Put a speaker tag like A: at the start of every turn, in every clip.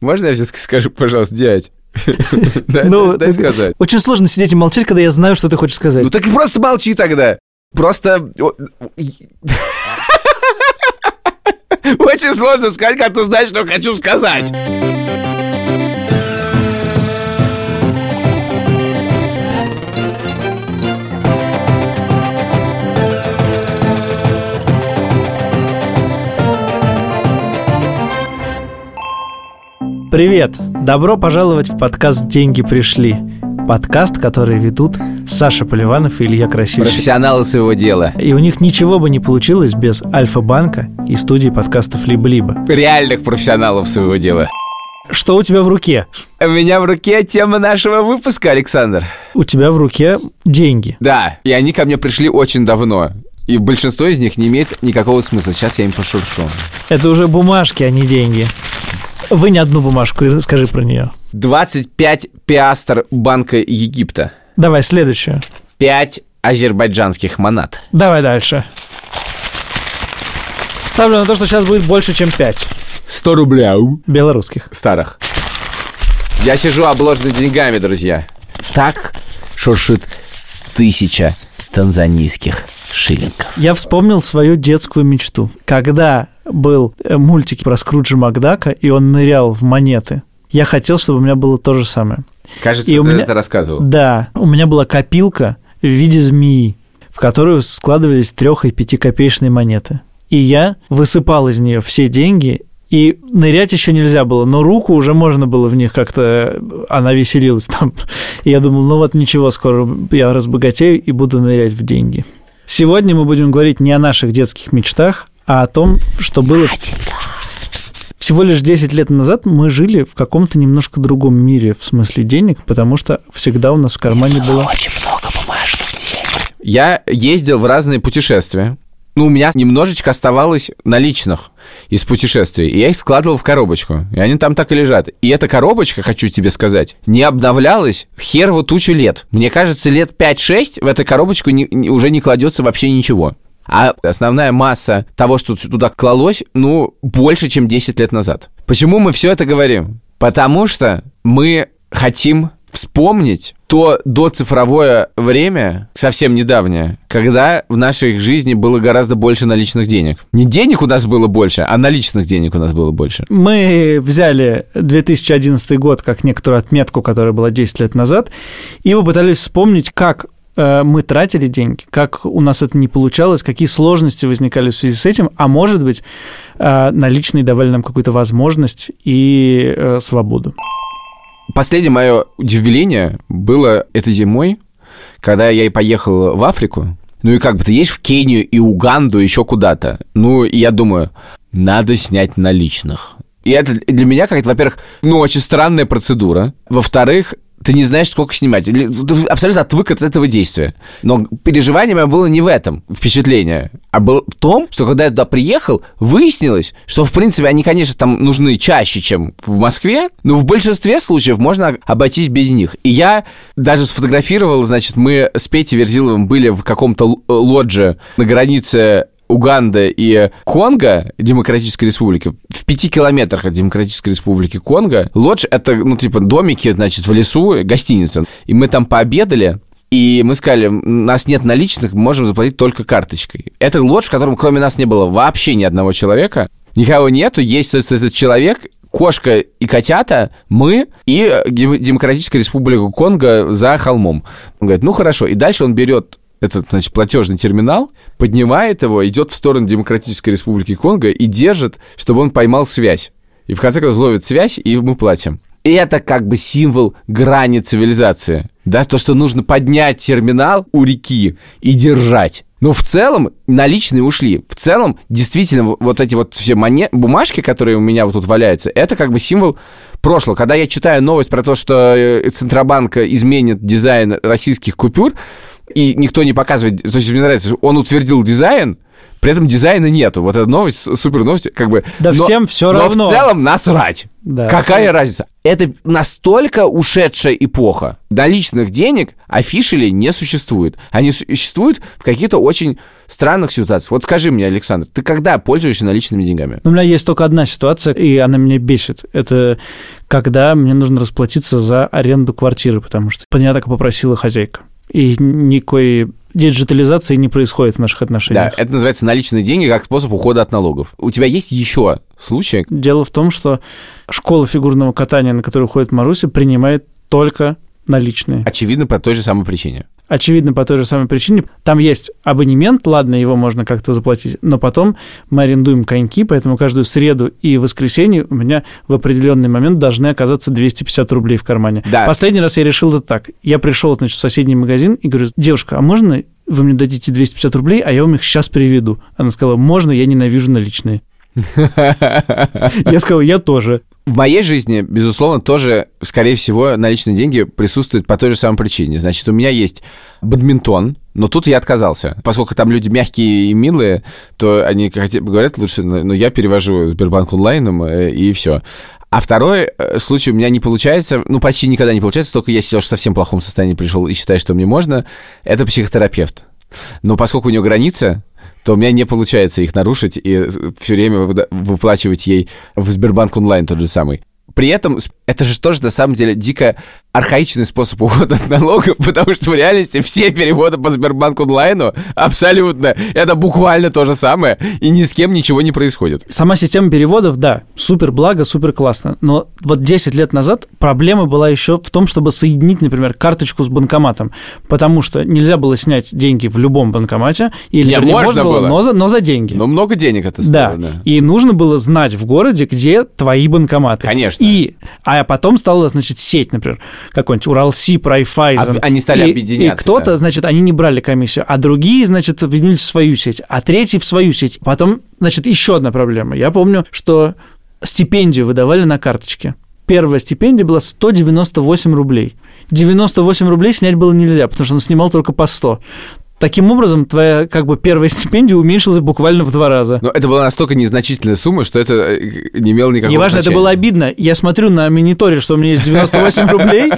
A: Можно я все-таки скажу, пожалуйста, дядь? Дай-
B: Ну,
A: Дай сказать.
B: Очень сложно сидеть и молчать, когда я знаю, что ты хочешь сказать.
A: Ну так просто молчи тогда. Просто... Очень сложно сказать, как ты знаешь, что хочу сказать.
B: Привет! Добро пожаловать в подкаст «Деньги пришли». Подкаст, который ведут Саша Поливанов и Илья Красильщик.
A: Профессионалы своего дела.
B: И у них ничего бы не получилось без Альфа-банка и студии подкастов «Либо-либо».
A: Реальных профессионалов своего дела.
B: Что у тебя в руке?
A: У меня в руке тема нашего выпуска, Александр.
B: У тебя в руке деньги.
A: Да, и они ко мне пришли очень давно. И большинство из них не имеет никакого смысла. Сейчас я им пошуршу.
B: Это уже бумажки, а не деньги. Вынь одну бумажку скажи про нее.
A: 25 пиастр Банка Египта.
B: Давай следующую.
A: 5 азербайджанских монат.
B: Давай дальше. Ставлю на то, что сейчас будет больше, чем 5
A: 100 рублей.
B: белорусских.
A: Старых. Я сижу обложенный деньгами, друзья. Так шуршит тысяча танзанийских шиллингов.
B: Я вспомнил свою детскую мечту. Когда был э, мультик про Скруджа Макдака, и он нырял в монеты, я хотел, чтобы у меня было то же самое.
A: Кажется,
B: И
A: ты
B: у меня-
A: это рассказывал.
B: Да, у меня была копилка в виде змеи, в которую складывались трех- и пятикопеечные монеты. И я высыпал из нее все деньги, и нырять еще нельзя было, но руку уже можно было в них как-то, она веселилась там. И я думал, ну вот ничего, скоро я разбогатею и буду нырять в деньги. Сегодня мы будем говорить не о наших детских мечтах, а о том, что было всего лишь 10 лет назад мы жили в каком-то немножко другом мире в смысле денег, потому что всегда у нас в кармане было...
A: Я ездил в разные путешествия. Ну, у меня немножечко оставалось наличных из путешествий. И я их складывал в коробочку. И они там так и лежат. И эта коробочка, хочу тебе сказать, не обновлялась херово тучу лет. Мне кажется, лет 5-6 в эту коробочку не- не- уже не кладется вообще ничего. А основная масса того, что туда клалось, ну, больше, чем 10 лет назад. Почему мы все это говорим? Потому что мы хотим вспомнить то доцифровое время, совсем недавнее, когда в нашей жизни было гораздо больше наличных денег. Не денег у нас было больше, а наличных денег у нас было больше.
B: Мы взяли 2011 год как некоторую отметку, которая была 10 лет назад, и попытались вспомнить, как мы тратили деньги, как у нас это не получалось, какие сложности возникали в связи с этим, а может быть, э, наличные давали нам какую-то возможность и э, свободу.
A: Последнее мое удивление было этой зимой, когда я и поехал в Африку. Ну и как бы ты едешь в Кению и Уганду, еще куда-то. Ну, и я думаю, надо снять наличных. И это для меня как-то, во-первых, ну, очень странная процедура. Во-вторых, ты не знаешь, сколько снимать. Ты абсолютно отвык от этого действия. Но переживание мое было не в этом, впечатление, а было в том, что когда я туда приехал, выяснилось, что, в принципе, они, конечно, там нужны чаще, чем в Москве, но в большинстве случаев можно обойтись без них. И я даже сфотографировал, значит, мы с Петей Верзиловым были в каком-то лодже на границе Уганда и Конго, Демократической Республики, в пяти километрах от Демократической Республики Конго, лодж — это, ну, типа, домики, значит, в лесу, гостиница. И мы там пообедали, и мы сказали, у нас нет наличных, мы можем заплатить только карточкой. Это лодж, в котором кроме нас не было вообще ни одного человека. Никого нету, есть собственно, этот человек, кошка и котята, мы и Дем- Демократическая Республика Конго за холмом. Он говорит, ну хорошо. И дальше он берет этот, значит, платежный терминал, поднимает его, идет в сторону Демократической Республики Конго и держит, чтобы он поймал связь. И в конце концов ловит связь, и мы платим. И это как бы символ грани цивилизации. Да, то, что нужно поднять терминал у реки и держать. Но в целом наличные ушли. В целом, действительно, вот эти вот все моне- бумажки, которые у меня вот тут валяются, это как бы символ прошлого. Когда я читаю новость про то, что э, Центробанк изменит дизайн российских купюр, и никто не показывает, то есть мне нравится, что он утвердил дизайн, При этом дизайна нету. Вот эта новость, супер новость, как бы...
B: Да
A: но,
B: всем все
A: но
B: равно.
A: в целом насрать.
B: Да.
A: Какая разница? Это настолько ушедшая эпоха. Наличных денег афишели не существует. Они существуют в каких-то очень странных ситуациях. Вот скажи мне, Александр, ты когда пользуешься наличными деньгами?
B: У меня есть только одна ситуация, и она меня бесит. Это когда мне нужно расплатиться за аренду квартиры, потому что меня так и попросила хозяйка. И никакой диджитализации не происходит в наших отношениях.
A: Да, это называется наличные деньги как способ ухода от налогов. У тебя есть еще случай?
B: Дело в том, что школа фигурного катания, на которую ходит Маруся, принимает только наличные.
A: Очевидно, по той же самой причине.
B: Очевидно, по той же самой причине. Там есть абонемент, ладно, его можно как-то заплатить, но потом мы арендуем коньки, поэтому каждую среду и воскресенье у меня в определенный момент должны оказаться 250 рублей в кармане.
A: Да.
B: Последний раз я решил это так. Я пришел, значит, в соседний магазин и говорю, девушка, а можно вы мне дадите 250 рублей, а я вам их сейчас переведу? Она сказала, можно, я ненавижу наличные. Я сказал, я тоже.
A: В моей жизни, безусловно, тоже, скорее всего, наличные деньги присутствуют по той же самой причине. Значит, у меня есть бадминтон, но тут я отказался. Поскольку там люди мягкие и милые, то они говорят лучше, но я перевожу Сбербанк онлайном, э, и все. А второй э, случай у меня не получается, ну, почти никогда не получается, только если я в совсем плохом состоянии пришел и считаю, что мне можно, это психотерапевт. Но поскольку у него граница, то у меня не получается их нарушить и все время выплачивать ей в Сбербанк онлайн тот же самый. При этом это же тоже на самом деле дико архаичный способ ухода от налогов, потому что в реальности все переводы по Сбербанк онлайну абсолютно, это буквально то же самое, и ни с кем ничего не происходит.
B: Сама система переводов, да, супер благо, супер классно. Но вот 10 лет назад проблема была еще в том, чтобы соединить, например, карточку с банкоматом, потому что нельзя было снять деньги в любом банкомате, или
A: Не,
B: вернее,
A: можно
B: было,
A: было.
B: но за, но за деньги.
A: Но много денег это
B: Да.
A: стоило, да.
B: И нужно было знать в городе, где твои банкоматы.
A: Конечно.
B: И, а потом стала, значит, сеть, например, какой-нибудь Уралсиб, Райфайзен.
A: Они стали
B: и,
A: объединяться,
B: И кто-то,
A: да.
B: значит, они не брали комиссию, а другие, значит, объединились в свою сеть, а третий в свою сеть. Потом, значит, еще одна проблема. Я помню, что стипендию выдавали на карточке. Первая стипендия была 198 рублей. 98 рублей снять было нельзя, потому что он снимал только по 100. Таким образом, твоя как бы первая стипендия уменьшилась буквально в два раза.
A: Но это была настолько незначительная сумма, что это э, не имело никакого
B: Неважно, это
A: значения.
B: было обидно. Я смотрю на мониторе, что у меня есть 98 рублей,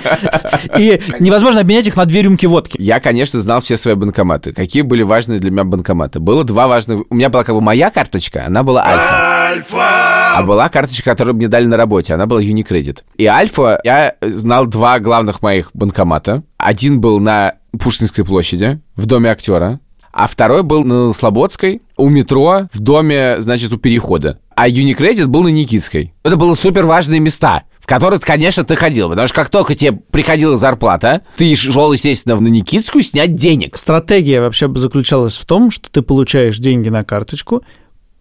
B: и невозможно обменять их на две рюмки водки.
A: Я, конечно, знал все свои банкоматы. Какие были важные для меня банкоматы? Было два важных... У меня была как бы моя карточка, она была Альфа. А была карточка, которую мне дали на работе, она была Unicredit. И Альфа, я знал два главных моих банкомата. Один был на Пушкинской площади, в доме актера. А второй был на Слободской, у метро, в доме, значит, у перехода. А Unicredit был на Никитской. Это были супер важные места, в которые, конечно, ты ходил. Потому что как только тебе приходила зарплата, ты шел, естественно, на Никитскую снять денег.
B: Стратегия вообще заключалась в том, что ты получаешь деньги на карточку,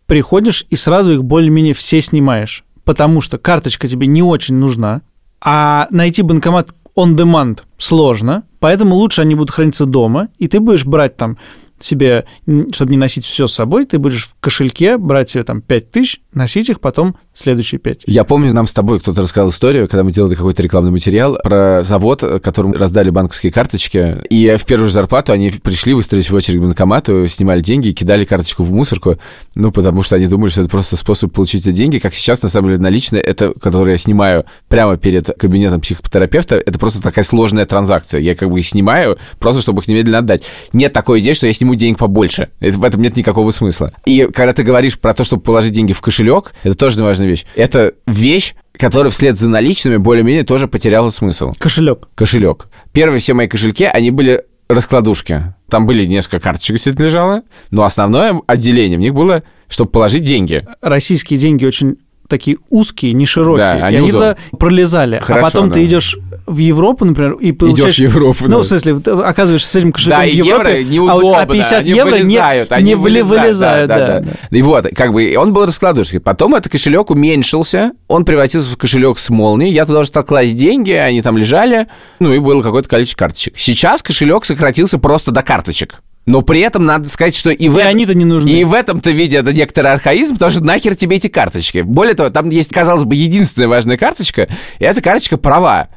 B: приходишь и сразу их более-менее все снимаешь, потому что карточка тебе не очень нужна, а найти банкомат on demand сложно, поэтому лучше они будут храниться дома, и ты будешь брать там себе, чтобы не носить все с собой, ты будешь в кошельке брать себе там 5 тысяч, носить их потом следующие 5.
A: Я помню, нам с тобой кто-то рассказал историю, когда мы делали какой-то рекламный материал про завод, которому раздали банковские карточки, и в первую же зарплату они пришли, выстроились в очередь к банкомату, снимали деньги кидали карточку в мусорку, ну, потому что они думали, что это просто способ получить эти деньги, как сейчас, на самом деле, наличные, это, которые я снимаю прямо перед кабинетом психотерапевта, это просто такая сложная транзакция. Я как бы снимаю, просто чтобы их немедленно отдать. Нет такой идеи, что я сниму денег побольше. Это, в этом нет никакого смысла. И когда ты говоришь про то, чтобы положить деньги в кошелек, это тоже важная вещь. Это вещь, которая вслед за наличными более-менее тоже потеряла смысл.
B: Кошелек.
A: Кошелек. Первые все мои кошельки, они были раскладушки. Там были несколько карточек, действительно лежало, но основное отделение в них было, чтобы положить деньги.
B: Российские деньги очень такие узкие, не широкие,
A: Да,
B: и
A: они
B: они
A: удобны.
B: туда пролезали.
A: Хорошо,
B: а потом
A: да.
B: ты идешь в Европу, например, и получаешь...
A: Идешь в Европу,
B: Ну,
A: да.
B: в смысле, оказываешься с этим кошельком
A: Да,
B: в Европе,
A: евро
B: а,
A: неудобно,
B: а 50
A: они
B: евро
A: вылезают,
B: не,
A: они
B: не вылезают,
A: да,
B: да,
A: да, да. И вот, как бы, он был раскладушкой. Потом этот кошелек уменьшился, он превратился в кошелек с молнией, я туда уже стал класть деньги, они там лежали, ну и было какое-то количество карточек. Сейчас кошелек сократился просто до карточек. Но при этом надо сказать, что и в
B: И они-то не нужны.
A: И в этом-то виде это некоторый архаизм, потому что нахер тебе эти карточки. Более того, там есть, казалось бы, единственная важная карточка, и это карточка права.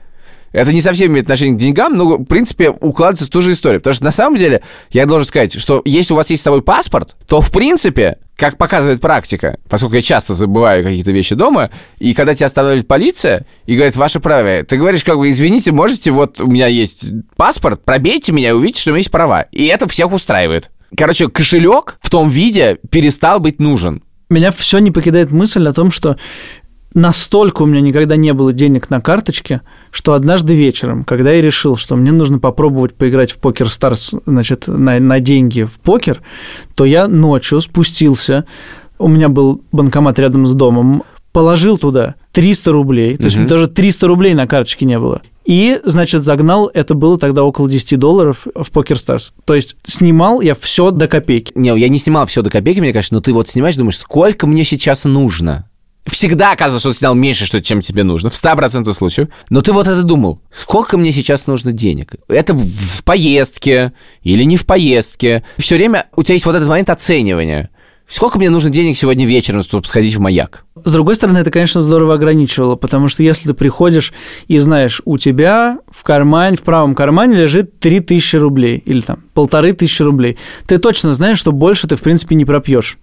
A: Это не совсем имеет отношение к деньгам, но, в принципе, укладывается в ту же историю. Потому что, на самом деле, я должен сказать, что если у вас есть с собой паспорт, то, в принципе, как показывает практика, поскольку я часто забываю какие-то вещи дома, и когда тебя останавливает полиция и говорит, ваше право, ты говоришь, как бы, извините, можете, вот у меня есть паспорт, пробейте меня и увидите, что у меня есть права. И это всех устраивает. Короче, кошелек в том виде перестал быть нужен.
B: Меня все не покидает мысль о том, что настолько у меня никогда не было денег на карточке, что однажды вечером, когда я решил, что мне нужно попробовать поиграть в PokerStars, значит, на, на деньги в покер, то я ночью спустился, у меня был банкомат рядом с домом, положил туда 300 рублей, то есть даже 300 рублей на карточке не было. И, значит, загнал, это было тогда около 10 долларов в PokerStars. То есть снимал я все до копейки.
A: Не, я не снимал все до копейки, мне кажется, но ты вот снимаешь, думаешь, сколько мне сейчас нужно? Всегда оказывается, что ты снял меньше, что, чем тебе нужно, в 100% случаев. Но ты вот это думал, сколько мне сейчас нужно денег? Это в поездке или не в поездке? Все время у тебя есть вот этот момент оценивания. Сколько мне нужно денег сегодня вечером, чтобы сходить в маяк?
B: С другой стороны, это, конечно, здорово ограничивало, потому что если ты приходишь и знаешь, у тебя в кармане, в правом кармане лежит 3000 рублей или там полторы тысячи рублей, ты точно знаешь, что больше ты, в принципе, не пропьешь.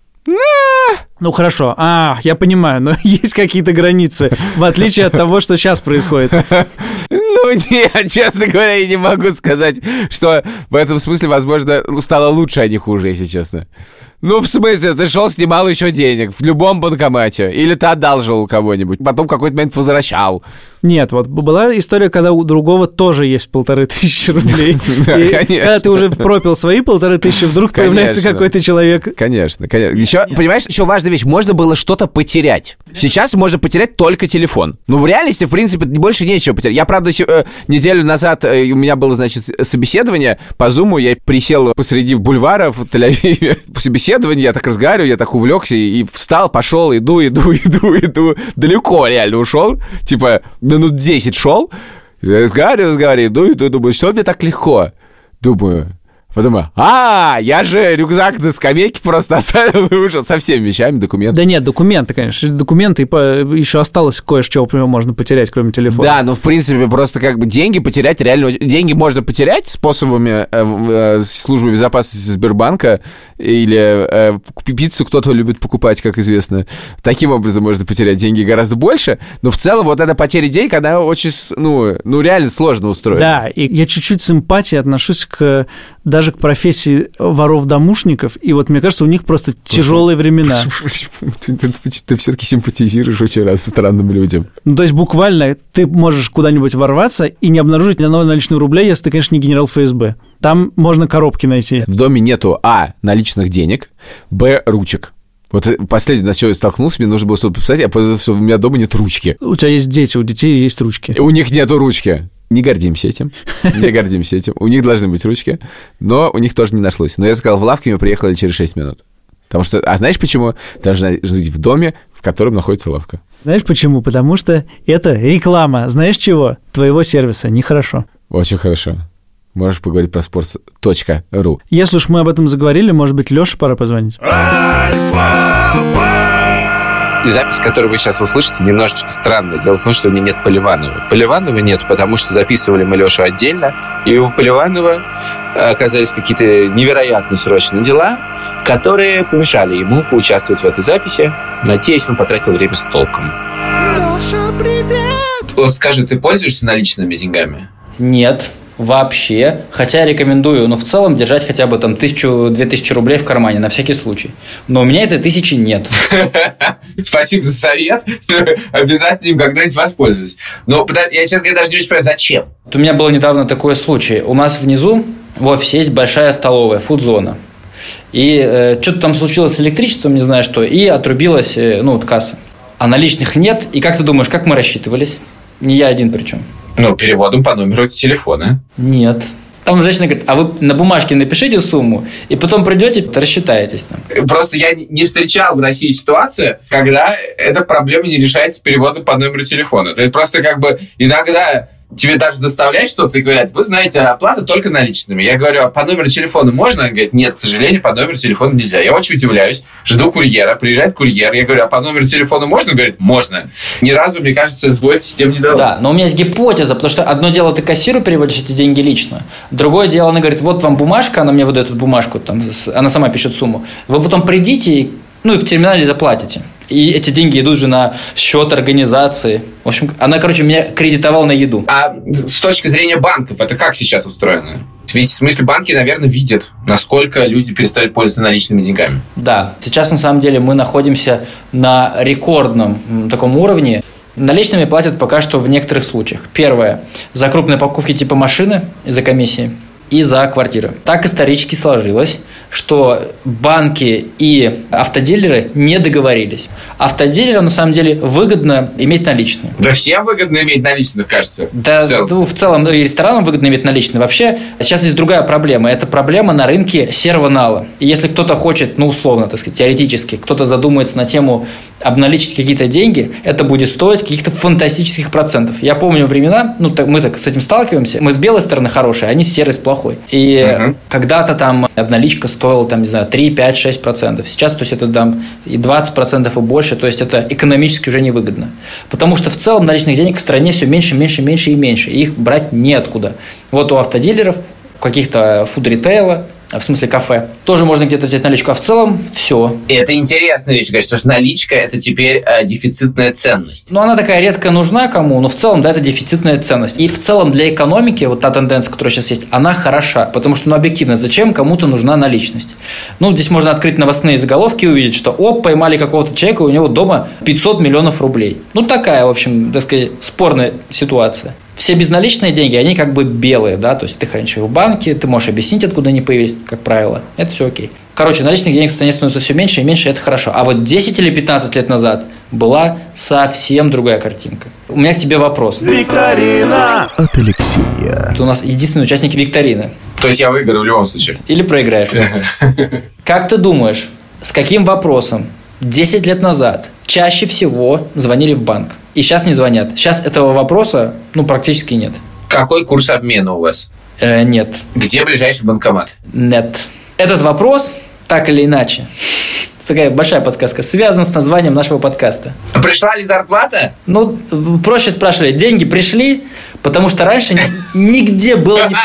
B: Ну хорошо, а, я понимаю, но есть какие-то границы, в отличие от того, что сейчас происходит.
A: Ну, нет, честно говоря, я не могу сказать, что в этом смысле, возможно, стало лучше, а не хуже, если честно. Ну, в смысле, ты шел, снимал еще денег в любом банкомате. Или ты одалживал у кого-нибудь, потом какой-то момент возвращал.
B: Нет, вот была история, когда у другого тоже есть полторы тысячи рублей.
A: Да,
B: И
A: конечно.
B: Когда ты уже пропил свои полторы тысячи, вдруг появляется какой-то человек.
A: Конечно, конечно. Еще, понимаешь, еще важная вещь, можно было что-то потерять. Сейчас можно потерять только телефон. Ну, в реальности, в принципе, больше нечего потерять. Я, правда, э, неделю назад э, у меня было, значит, собеседование по зуму, я присел посреди бульвара в Тель-Авиве. По собеседованию я так разговариваю, я так увлекся и встал, пошел, иду, иду, иду, иду. Далеко реально ушел. Типа, минут 10 шел. Разговариваю, разговариваю, иду, иду, думаю, что мне так легко? Думаю, Подумаю, а, я же рюкзак на скамейке просто оставил и ушел со всеми вещами, документами.
B: Да нет, документы, конечно. Документы, и по- еще осталось кое-что, можно потерять, кроме телефона.
A: Да, ну в принципе просто как бы деньги потерять реально деньги можно потерять способами э, э, службы безопасности Сбербанка или э, пиццу кто-то любит покупать, как известно. Таким образом можно потерять деньги гораздо больше, но в целом вот эта потеря денег она очень ну ну реально сложно устроить.
B: Да, и я чуть-чуть с эмпатией отношусь к даже к профессии воров-домушников, и вот мне кажется, у них просто тяжелые времена.
A: Ты, все-таки симпатизируешь очень раз странным людям.
B: Ну, то есть буквально ты можешь куда-нибудь ворваться и не обнаружить ни одного наличного рубля, если ты, конечно, не генерал ФСБ. Там можно коробки найти.
A: В доме нету, а, наличных денег, б, ручек. Вот э, последнее, на что я столкнулся, мне нужно было что-то подписать, я понял, что у меня дома нет ручки.
B: У тебя есть дети, у детей есть ручки.
A: У них нету ручки. Не гордимся этим. Не гордимся этим. У них должны быть ручки, но у них тоже не нашлось. Но я сказал, в лавке мы приехали через 6 минут. Потому что, а знаешь почему? Должна жить в доме, в котором находится лавка.
B: Знаешь почему? Потому что это реклама. Знаешь чего? Твоего сервиса. Нехорошо.
A: Очень хорошо. Можешь поговорить про sports.ru.
B: Если уж мы об этом заговорили, может быть, Лёше пора позвонить?
C: И запись, которую вы сейчас услышите, немножечко странная. Дело в том, что у меня нет Поливанова. Поливанова нет, потому что записывали мы Лешу отдельно, и у Поливанова э, оказались какие-то невероятно срочные дела, которые помешали ему поучаствовать в этой записи. Надеюсь, он потратил время с толком. Вот скажи, ты пользуешься наличными деньгами?
D: Нет, вообще. Хотя рекомендую, но в целом держать хотя бы там тысячу-две тысячи рублей в кармане на всякий случай. Но у меня этой тысячи нет.
C: Спасибо за совет. Обязательно им когда-нибудь воспользуюсь. Но я, честно говоря, даже не очень понимаю, зачем.
D: У меня был недавно такой случай. У нас внизу в офисе есть большая столовая, фудзона. И э, что-то там случилось с электричеством, не знаю что, и отрубилась, э, ну, вот касса. А наличных нет. И как ты думаешь, как мы рассчитывались? Не я один причем.
C: Ну, переводом по номеру телефона.
D: Нет. Там женщина говорит, а вы на бумажке напишите сумму, и потом придете, рассчитаетесь там.
C: Просто я не- встречал в России ситуацию, когда эта проблема не решается переводом по номеру телефона. Это просто как бы иногда тебе даже доставляют что-то и говорят, вы знаете, оплата только наличными. Я говорю, а по номеру телефона можно? Он говорит, нет, к сожалению, по номеру телефона нельзя. Я очень удивляюсь, жду курьера, приезжает курьер, я говорю, а по номеру телефона можно? Он говорит, можно. Ни разу, мне кажется, сбой систем не дал.
D: Да, но у меня есть гипотеза, потому что одно дело ты кассиру переводишь эти деньги лично, другое дело, она говорит, вот вам бумажка, она мне выдает эту бумажку, там, она сама пишет сумму. Вы потом придите, ну и в терминале заплатите. И эти деньги идут же на счет организации. В общем, она, короче, меня кредитовала на еду.
C: А с точки зрения банков, это как сейчас устроено? Ведь, в смысле, банки, наверное, видят, насколько люди перестали пользоваться наличными деньгами.
D: Да. Сейчас, на самом деле, мы находимся на рекордном таком уровне. Наличными платят пока что в некоторых случаях. Первое. За крупные покупки типа машины из-за комиссии и за квартиры. Так исторически сложилось, что банки и автодилеры не договорились. Автодилерам на самом деле выгодно иметь наличные.
C: Да всем выгодно иметь наличные, кажется.
D: Да, в целом, ну, в целом ну, и ресторанам выгодно иметь наличные. Вообще, сейчас есть другая проблема. Это проблема на рынке серого нала. И если кто-то хочет, ну, условно, так сказать, теоретически, кто-то задумается на тему обналичить какие-то деньги, это будет стоить каких-то фантастических процентов. Я помню времена, ну, так, мы так с этим сталкиваемся, мы с белой стороны хорошие, а они с серой с плохой. И uh-huh. когда-то там обналичка стоила, там, не знаю, 3, 5, 6 процентов. Сейчас, то есть, это там и 20 процентов и больше, то есть, это экономически уже невыгодно. Потому что в целом наличных денег в стране все меньше, меньше, меньше и меньше. И их брать неоткуда. Вот у автодилеров, каких-то фуд-ритейла, в смысле кафе, тоже можно где-то взять наличку, а в целом все.
C: И это интересная вещь, конечно, что наличка – это теперь э, дефицитная ценность.
D: Ну, она такая редко нужна кому, но в целом, да, это дефицитная ценность. И в целом для экономики, вот та тенденция, которая сейчас есть, она хороша, потому что, ну, объективно, зачем кому-то нужна наличность? Ну, здесь можно открыть новостные заголовки и увидеть, что, оп, поймали какого-то человека, у него дома 500 миллионов рублей. Ну, такая, в общем, так сказать, спорная ситуация все безналичные деньги, они как бы белые, да, то есть ты хранишь их в банке, ты можешь объяснить, откуда они появились, как правило, это все окей. Короче, наличных денег становится все меньше и меньше, это хорошо. А вот 10 или 15 лет назад была совсем другая картинка. У меня к тебе вопрос.
E: Викторина от Алексея.
D: Ты у нас единственный участник викторины.
C: То есть я выиграю в любом случае.
D: Или проиграешь. Как ты думаешь, с каким вопросом 10 лет назад чаще всего звонили в банк? И сейчас не звонят. Сейчас этого вопроса, ну, практически нет.
C: Какой курс обмена у вас?
D: Э, нет.
C: Где ближайший банкомат?
D: Нет. Этот вопрос, так или иначе, такая большая подсказка, связан с названием нашего подкаста.
C: Пришла ли зарплата?
D: Ну, проще спрашивали, деньги пришли, потому что раньше нигде было не,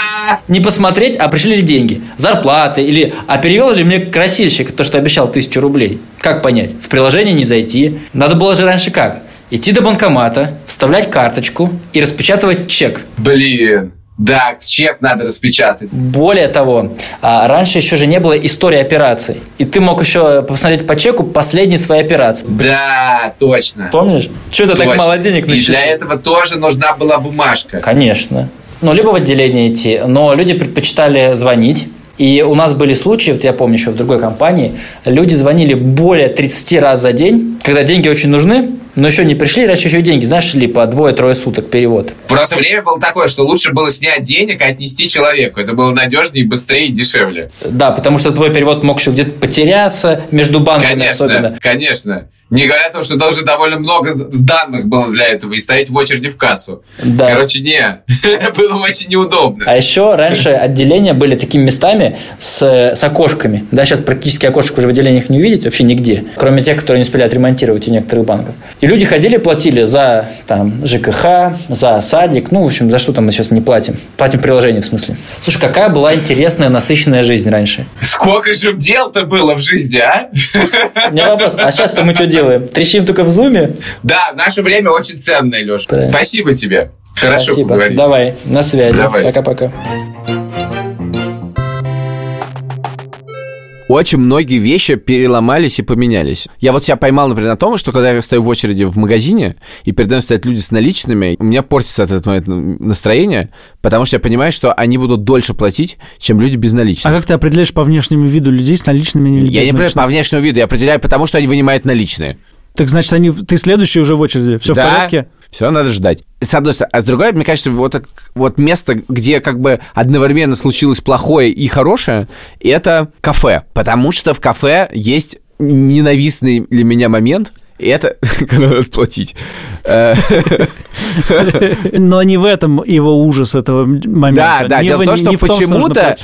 D: не посмотреть, а пришли ли деньги. Зарплаты или, а перевел ли мне красильщик то, что обещал тысячу рублей. Как понять? В приложение не зайти. Надо было же раньше как? Идти до банкомата, вставлять карточку и распечатывать чек.
C: Блин. Да, чек надо распечатать.
D: Более того, а, раньше еще же не было истории операций. И ты мог еще посмотреть по чеку последние свои операции.
C: Да, точно.
D: Помнишь? Что то так мало денег
C: на И для этого тоже нужна была бумажка.
D: Конечно. Ну, либо в отделение идти. Но люди предпочитали звонить. И у нас были случаи, вот я помню еще в другой компании, люди звонили более 30 раз за день, когда деньги очень нужны, но еще не пришли, раньше еще деньги, знаешь, шли по двое-трое суток перевод.
C: Просто время было такое, что лучше было снять денег и отнести человеку. Это было надежнее, быстрее и дешевле.
D: Да, потому что твой перевод мог еще где-то потеряться между банками
C: Конечно,
D: особенно.
C: конечно. Не говоря о том, что даже довольно много данных было для этого и стоять в очереди в кассу.
D: Да.
C: Короче, не. было очень неудобно.
D: А еще раньше отделения были такими местами с, с окошками. Да, сейчас практически окошек уже в отделениях не увидеть вообще нигде, кроме тех, которые не успели отремонтировать у некоторых банков. И люди ходили, платили за там, ЖКХ, за садик, ну, в общем, за что там мы сейчас не платим. Платим приложение, в смысле. Слушай, какая была интересная, насыщенная жизнь раньше.
C: Сколько же дел-то было в жизни, а?
D: Не вопрос. А сейчас-то мы что делаем? Делаем. Трещим только в зуме.
C: Да, наше время очень ценное, Леша. Да. Спасибо тебе. Хорошо
D: Спасибо.
C: поговорили.
D: Давай, на связи.
C: Давай.
D: Пока-пока.
A: Очень многие вещи переломались и поменялись. Я вот себя поймал, например, на том, что когда я стою в очереди в магазине, и передо мной стоят люди с наличными, у меня портится от этого настроение, потому что я понимаю, что они будут дольше платить, чем люди без наличных.
B: А как ты определяешь по внешнему виду людей с наличными или
A: Я не определяю по внешнему виду, я определяю потому, что они вынимают наличные.
B: Так значит, они, ты следующий уже в очереди. Все
A: да,
B: в порядке?
A: Все, надо ждать. С одной стороны. А с другой, мне кажется, вот, вот место, где как бы одновременно случилось плохое и хорошее, это кафе. Потому что в кафе есть ненавистный для меня момент. И это, когда надо платить. Э,
B: Но не в этом его ужас этого момента.
A: Да, да,
B: Не
A: дело в том, что почему-то...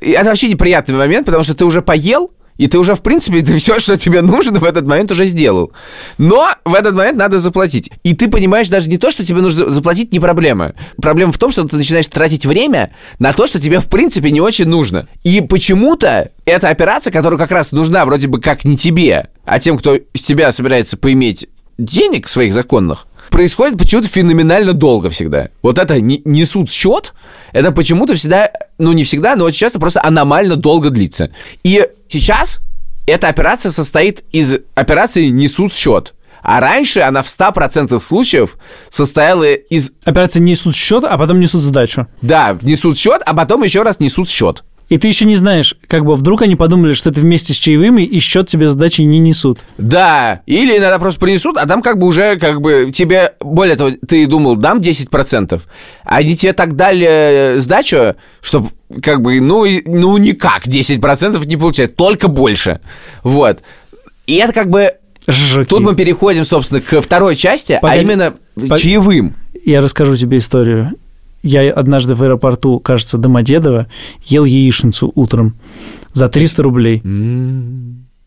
A: Это вообще неприятный момент, потому что ты уже поел, и ты уже, в принципе, все, что тебе нужно в этот момент уже сделал. Но в этот момент надо заплатить. И ты понимаешь даже не то, что тебе нужно заплатить, не проблема. Проблема в том, что ты начинаешь тратить время на то, что тебе, в принципе, не очень нужно. И почему-то эта операция, которая как раз нужна вроде бы как не тебе, а тем, кто с тебя собирается поиметь денег своих законных, происходит почему-то феноменально долго всегда. Вот это не- несут счет, это почему-то всегда, ну не всегда, но очень часто просто аномально долго длится. И сейчас эта операция состоит из операции несут счет. А раньше она в 100% случаев состояла из,
B: Операция несут счет, а потом несут сдачу.
A: да, несут счет, а потом еще раз несут счет.
B: И ты еще не знаешь, как бы вдруг они подумали, что это вместе с чаевыми, и счет тебе сдачи не несут.
A: Да, или иногда просто принесут, а там как бы уже, как бы, тебе, более того, ты думал, дам 10%, а они тебе так дали э, сдачу, что, как бы, ну, ну никак 10% не получается, только больше. Вот. И это как бы...
B: Жжаки.
A: Тут мы переходим, собственно, к второй части, а
B: Погоди.
A: именно
B: Пог-
A: чаевым.
B: Я расскажу тебе историю. Я однажды в аэропорту, кажется, Домодедово, ел яичницу утром за 300 рублей.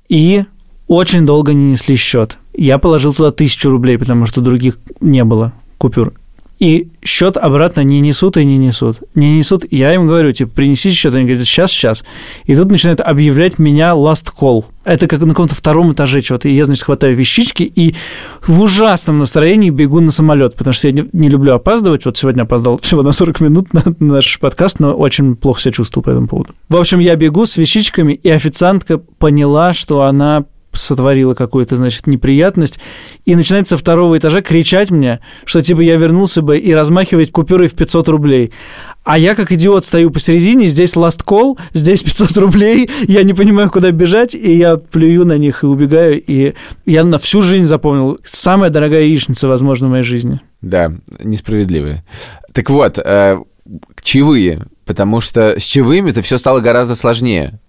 B: И очень долго не несли счет. Я положил туда тысячу рублей, потому что других не было купюр. И счет обратно не несут и не несут. Не несут. Я им говорю, типа, принесите счет. Они говорят, сейчас, сейчас. И тут начинают объявлять меня last call. Это как на каком-то втором этаже чего-то. И я, значит, хватаю вещички и в ужасном настроении бегу на самолет, потому что я не, не люблю опаздывать. Вот сегодня опоздал всего на 40 минут на, на наш подкаст, но очень плохо себя чувствую по этому поводу. В общем, я бегу с вещичками, и официантка поняла, что она сотворила какую-то, значит, неприятность, и начинает со второго этажа кричать мне, что, типа, я вернулся бы и размахивать купюрой в 500 рублей. А я, как идиот, стою посередине, здесь last call, здесь 500 рублей, я не понимаю, куда бежать, и я плюю на них и убегаю, и я на всю жизнь запомнил. Самая дорогая яичница, возможно, в моей жизни.
A: Да, несправедливые. Так вот, э, чаевые, потому что с чаевыми-то все стало гораздо сложнее.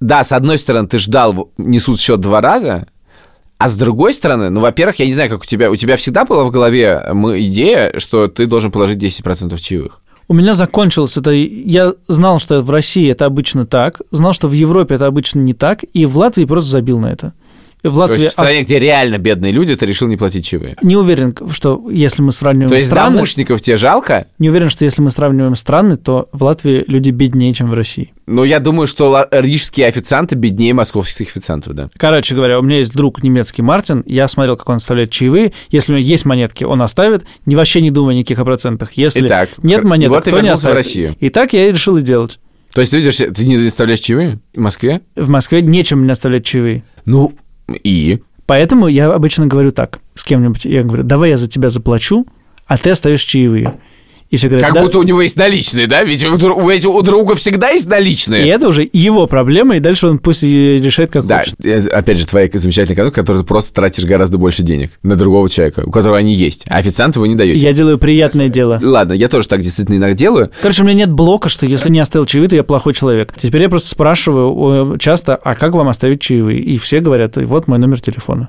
A: Да, с одной стороны, ты ждал, несут счет два раза, а с другой стороны, ну, во-первых, я не знаю, как у тебя, у тебя всегда была в голове м, идея, что ты должен положить 10% чаевых.
B: У меня закончилось это. Я знал, что в России это обычно так, знал, что в Европе это обычно не так, и в Латвии просто забил на это. В
A: То
B: Латвии
A: есть в стране, где реально бедные люди, ты решил не платить чаевые.
B: не уверен, что если мы сравниваем
A: То есть
B: страны,
A: домушников тебе жалко?
B: не уверен, что если мы сравниваем страны, то в Латвии люди беднее, чем в России.
A: Но я думаю, что рижские официанты беднее московских официантов, да.
B: Короче говоря, у меня есть друг немецкий Мартин, я смотрел, как он оставляет чаевые. Если у него есть монетки, он оставит, не вообще не думая никаких о процентах. Если
A: Итак,
B: нет монеток,
A: вот
B: то не
A: вернулся в
B: оставит.
A: Россию.
B: И так я и решил и делать.
A: То есть ты видишь, ты не оставляешь чаевые в Москве?
B: В Москве нечем мне оставлять чаевые.
A: Ну, и?
B: Поэтому я обычно говорю так с кем-нибудь. Я говорю, давай я за тебя заплачу, а ты оставишь чаевые. И все говорят,
A: Как
B: «Да».
A: будто у него есть наличные, да? Ведь у, у друга всегда есть
B: И
A: наличные.
B: это уже его проблема, и дальше он пусть и решает, как
A: Да,
B: хочет.
A: э, опять же, твоя замечательная экономика, которой ты просто тратишь гораздо больше денег на другого человека, у которого они есть, а официанту вы не даете.
B: Я делаю приятное дело.
A: Ладно, я тоже так действительно иногда делаю.
B: Короче, у меня нет блока, что если не оставил чаевые, то я плохой человек. Теперь я просто спрашиваю часто, а как вам оставить чаевые? И все говорят, «И вот мой номер телефона.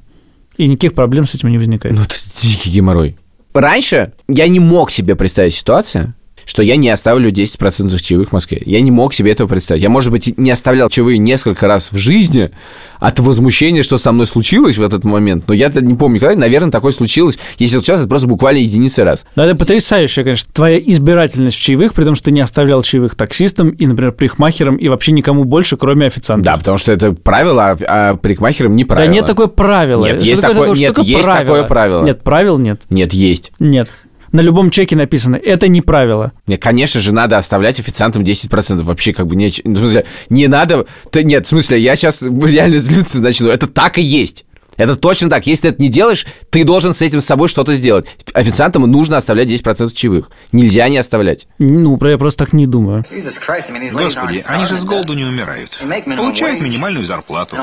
B: И никаких проблем с этим не возникает.
A: Ну, это дикий геморрой. Раньше я не мог себе представить ситуацию, что я не оставлю 10% чаевых в Москве. Я не мог себе этого представить. Я, может быть, не оставлял чаевые несколько раз в жизни от возмущения, что со мной случилось в этот момент. Но я не помню, когда, наверное, такое случилось. Если случалось, это просто буквально единицы раз.
B: Но это потрясающе, конечно, твоя избирательность в чаевых, при том, что ты не оставлял чаевых таксистам и, например, парикмахерам и вообще никому больше, кроме официантов.
A: Да, потому что это правило, а, а парикмахерам не
B: Да
A: правило.
B: нет такое правило.
A: Нет,
B: Что
A: есть
B: такое-
A: такое- нет, есть
B: правило?
A: такое правило.
B: Нет, правил нет.
A: Нет, есть.
B: Нет. На любом чеке написано, это не правило.
A: Нет, конечно же, надо оставлять официантам 10%. Вообще, как бы, не, ну, в смысле, не надо... Да нет, в смысле, я сейчас реально злиться начну. Это так и есть. Это точно так. Если ты это не делаешь, ты должен с этим с собой что-то сделать. Официантам нужно оставлять 10% чаевых. Нельзя не оставлять.
B: Ну, про- я просто так не думаю.
F: Господи, они же с голоду не умирают. Получают минимальную зарплату.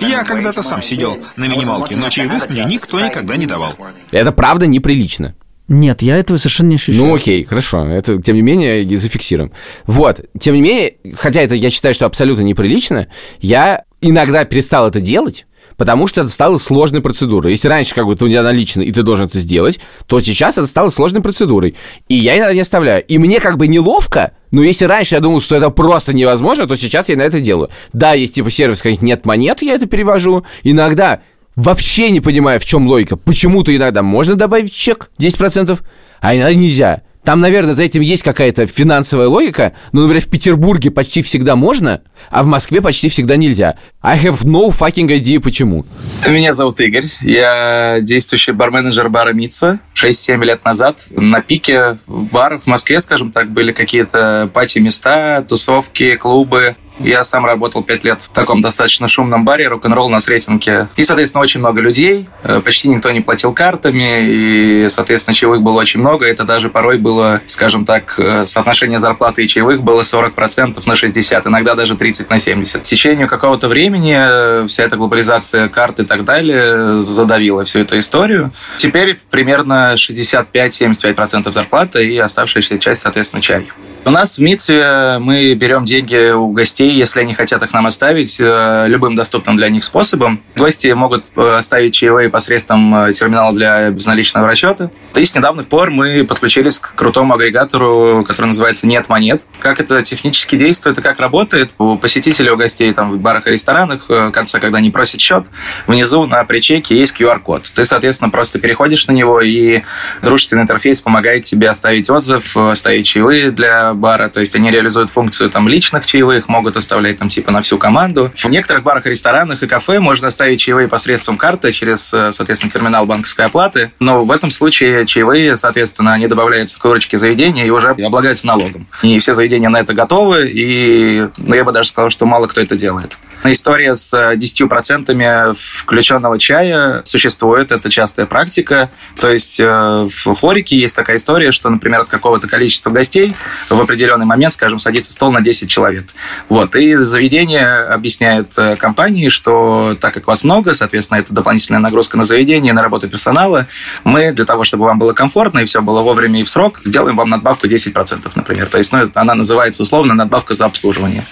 F: Я когда-то сам сидел на минималке, но чаевых мне никто никогда не давал.
A: Это правда неприлично.
B: Нет, я этого совершенно не ощущаю.
A: Ну окей, хорошо. Это, тем не менее, зафиксируем. Вот. Тем не менее, хотя это я считаю, что абсолютно неприлично, я иногда перестал это делать, потому что это стало сложной процедурой. Если раньше как бы ты у тебя налично, и ты должен это сделать, то сейчас это стало сложной процедурой. И я иногда не оставляю. И мне как бы неловко, но если раньше я думал, что это просто невозможно, то сейчас я на это делаю. Да, есть типа сервис, каких нет монет, я это перевожу. Иногда вообще не понимаю, в чем логика. Почему-то иногда можно добавить чек 10%, а иногда нельзя. Там, наверное, за этим есть какая-то финансовая логика, но, например, в Петербурге почти всегда можно, а в Москве почти всегда нельзя. I have no fucking idea, почему.
G: Меня зовут Игорь. Я действующий барменеджер бара Митсва. 6-7 лет назад на пике баров в Москве, скажем так, были какие-то пати-места, тусовки, клубы. Я сам работал пять лет в таком достаточно шумном баре, рок-н-ролл на Сретенке. И, соответственно, очень много людей. Э, почти никто не платил картами. И, соответственно, чаевых было очень много. Это даже порой было, скажем так, э, соотношение зарплаты и чаевых было 40% на 60, иногда даже 30 на 70. В течение какого-то времени э, вся эта глобализация карт и так далее задавила всю эту историю. Теперь примерно 65-75% зарплаты и оставшаяся часть, соответственно, чай. У нас в МИЦе мы берем деньги у гостей, если они хотят их нам оставить, э, любым доступным для них способом. Гости могут э, оставить чаевые посредством э, терминала для безналичного расчета. И с недавних пор мы подключились к крутому агрегатору, который называется «Нет монет». Как это технически действует и как работает? У посетителей, у гостей там, в барах и ресторанах, в конце, когда они просят счет, внизу на причеке есть QR-код. Ты, соответственно, просто переходишь на него, и дружественный интерфейс помогает тебе оставить отзыв, оставить чаевые для бара, то есть они реализуют функцию там личных чаевых, могут оставлять там типа на всю команду. В некоторых барах, ресторанах и кафе можно оставить чаевые посредством карты через, э, соответственно, терминал банковской оплаты, но в этом случае чаевые, соответственно, они добавляются к выручке заведения и уже облагаются налогом. И все заведения на это готовы, и ну, я бы даже сказал, что мало кто это делает. История с 10% включенного чая существует, это частая практика. То есть э, в хорике есть такая история, что, например, от какого-то количества гостей в определенный момент, скажем, садится стол на 10 человек. Вот. И заведение объясняет э, компании, что так как вас много, соответственно, это дополнительная нагрузка на заведение, на работу персонала, мы для того, чтобы вам было комфортно и все было вовремя и в срок, сделаем вам надбавку 10%, например. То есть ну, она называется условно надбавка за обслуживание.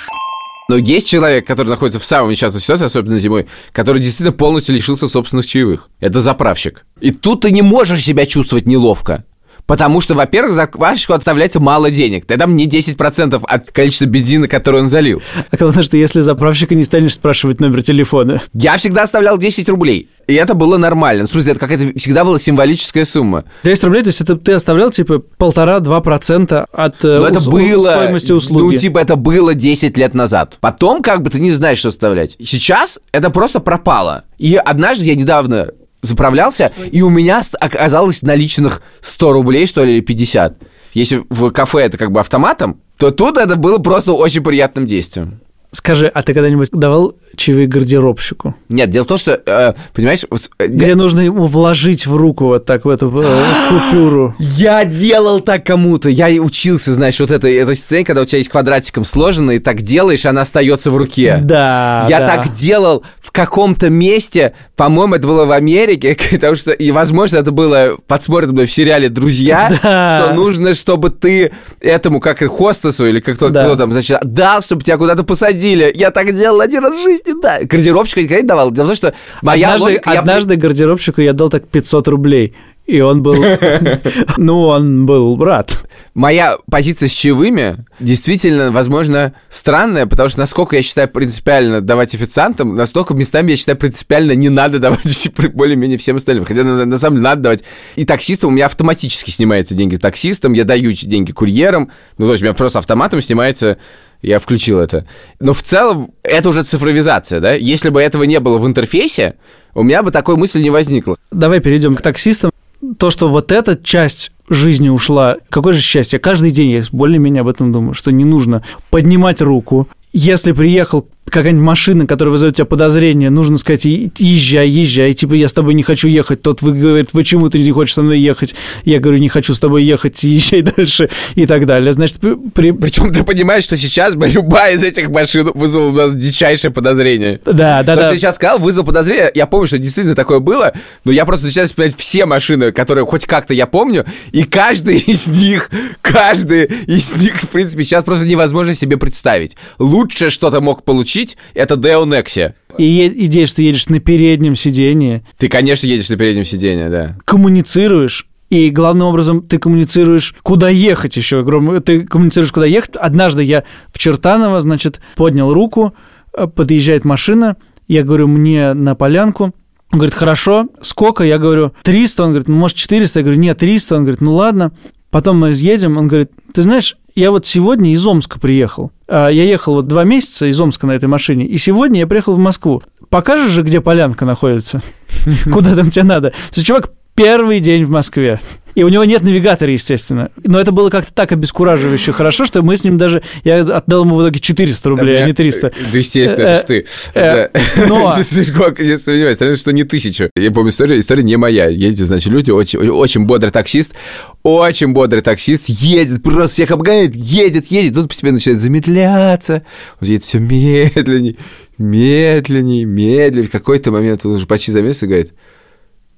A: Но есть человек, который находится в самой несчастной ситуации, особенно зимой, который действительно полностью лишился собственных чаевых. Это заправщик. И тут ты не можешь себя чувствовать неловко. Потому что, во-первых, заказчику отставляется мало денег. Ты там не 10% от количества бензина, который он залил.
B: А главное, что если заправщика не станешь спрашивать номер телефона.
A: Я всегда оставлял 10 рублей. И это было нормально. В смысле, это какая-то всегда была символическая сумма.
B: 10 рублей, то есть это ты оставлял, типа, полтора-два процента от э,
A: Но это
B: ус-
A: было,
B: стоимости услуги.
A: Ну, типа, это было 10 лет назад. Потом, как бы, ты не знаешь, что оставлять. Сейчас это просто пропало. И однажды я недавно заправлялся, и у меня оказалось наличных 100 рублей, что ли, или 50. Если в кафе это как бы автоматом, то тут это было просто очень приятным действием.
B: Скажи, а ты когда-нибудь давал чаевые гардеробщику?
A: Нет, дело в том, что, э, понимаешь... э,
B: Где нужно ему вложить в руку вот так в эту э, купюру.
A: Я делал так кому-то. Я и учился, знаешь, вот это, этой сцене, когда у тебя есть квадратиком сложено, и так делаешь, она остается в руке.
B: Да,
A: Я
B: да.
A: так делал в каком-то месте, по-моему, это было в Америке, потому что, и, возможно, это было подсмотрено в сериале «Друзья»,
B: Да.
A: что нужно, чтобы ты этому, как и хостесу, или как кто,
B: Да.
A: кто там, значит, дал, чтобы тебя куда-то посадили. Я так делал один раз в жизни, да. Гардеробщика никогда не давал. Дело в том, что моя
B: однажды,
A: логика... я-
B: однажды гардеробщику я дал так 500 рублей. И он был... Ну, он был рад.
A: Моя позиция с чаевыми действительно, возможно, странная, потому что насколько я считаю принципиально давать официантам, настолько местами я считаю принципиально не надо давать более-менее всем остальным. Хотя на, на самом деле надо давать. И таксистам у меня автоматически снимаются деньги таксистам, я даю деньги курьерам, ну то есть у меня просто автоматом снимается я включил это. Но в целом это уже цифровизация, да? Если бы этого не было в интерфейсе, у меня бы такой мысли не возникло.
B: Давай перейдем к таксистам. То, что вот эта часть жизни ушла, какое же счастье. Каждый день я более-менее об этом думаю, что не нужно поднимать руку. Если приехал какая-нибудь машина, которая вызовет у тебя подозрение, нужно сказать, «И- езжай, езжай, типа, я с тобой не хочу ехать. Тот вы говорит, почему ты не хочешь со мной ехать? Я говорю, не хочу с тобой ехать, езжай дальше и так далее. Значит, при-
A: Причем ты понимаешь, что сейчас бы любая из этих машин вызвала у нас дичайшее подозрение.
B: да, да,
A: То,
B: да.
A: что ты сейчас сказал, вызвал подозрение. Я помню, что действительно такое было, но я просто начинаю вспоминать все машины, которые хоть как-то я помню, и каждый из них, каждый из них, в принципе, сейчас просто невозможно себе представить. Лучше что-то мог получить включить, это Deo Nexia.
B: И идея, что ты едешь на переднем сидении,
A: Ты, конечно, едешь на переднем сиденье, да.
B: коммуницируешь, и главным образом ты коммуницируешь, куда ехать еще. Ты коммуницируешь, куда ехать. Однажды я в Чертаново, значит, поднял руку, э, подъезжает машина, я говорю, мне на полянку. Он говорит, хорошо, сколько? Я говорю, 300. Он говорит, ну, может, 400. Я говорю, нет, 300. Он говорит, ну, ладно. Потом мы едем, он говорит, ты знаешь, я вот сегодня из Омска приехал. А, Я ехал вот два месяца из Омска на этой машине, и сегодня я приехал в Москву. Покажешь же, где полянка находится? Куда там тебе надо? То есть чувак первый день в Москве. И у него нет навигатора, естественно. Но это было как-то так обескураживающе хорошо, что мы с ним даже... Я отдал ему в итоге 400 рублей, а не 300.
A: Да, естественно, это ты.
B: э,
A: Да.
B: но-
A: я сомневаюсь, наверное, что не тысячу. Я помню историю, история не моя. Едет, значит, люди, очень, бодрый таксист, очень бодрый таксист, едет, просто всех обгоняет, едет, едет, тут постепенно начинает замедляться, он едет все медленней, медленней, медленней. В какой-то момент он уже почти замедлился и говорит,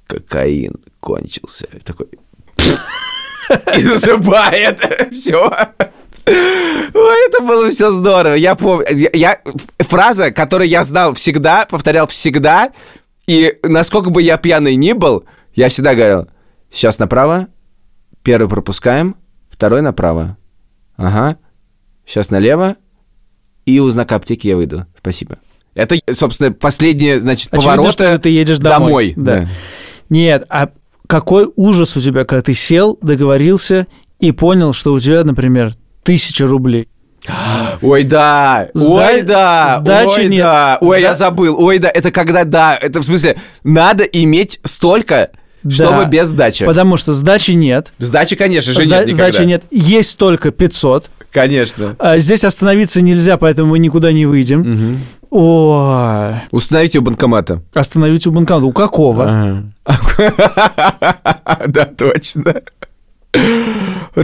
A: кокаин кончился. Такой, и засыпает. Все. Ой, это было все здорово. Я помню. Я, я- фраза, которую я знал всегда, повторял всегда. И насколько бы я пьяный ни был, я всегда говорил: сейчас направо, первый пропускаем, второй направо. Ага. Сейчас налево, и у знака аптеки я выйду. Спасибо. Это, собственно, последнее, значит,
B: Очевидно,
A: поворота
B: что ты едешь домой. Да.
A: да.
B: Нет, а какой ужас у тебя, когда ты сел, договорился и понял, что у тебя, например, тысяча рублей.
A: Ой, да,
B: Сда-
A: ой, да,
B: сдачи
A: ой,
B: нет.
A: да, ой, я
B: Сда-
A: забыл, ой, да, это когда, да, это в смысле, надо иметь столько, чтобы
B: Да.
A: без сдачи.
B: Потому что сдачи нет.
A: Сдачи, конечно же,
B: Сда-
A: нет никогда.
B: сдачи нет. Есть только 500.
A: Конечно.
B: А здесь остановиться нельзя, поэтому мы никуда не выйдем. Ой,
A: Установите у банкомата.
B: остановить у банкомата. У какого?
A: Да, точно.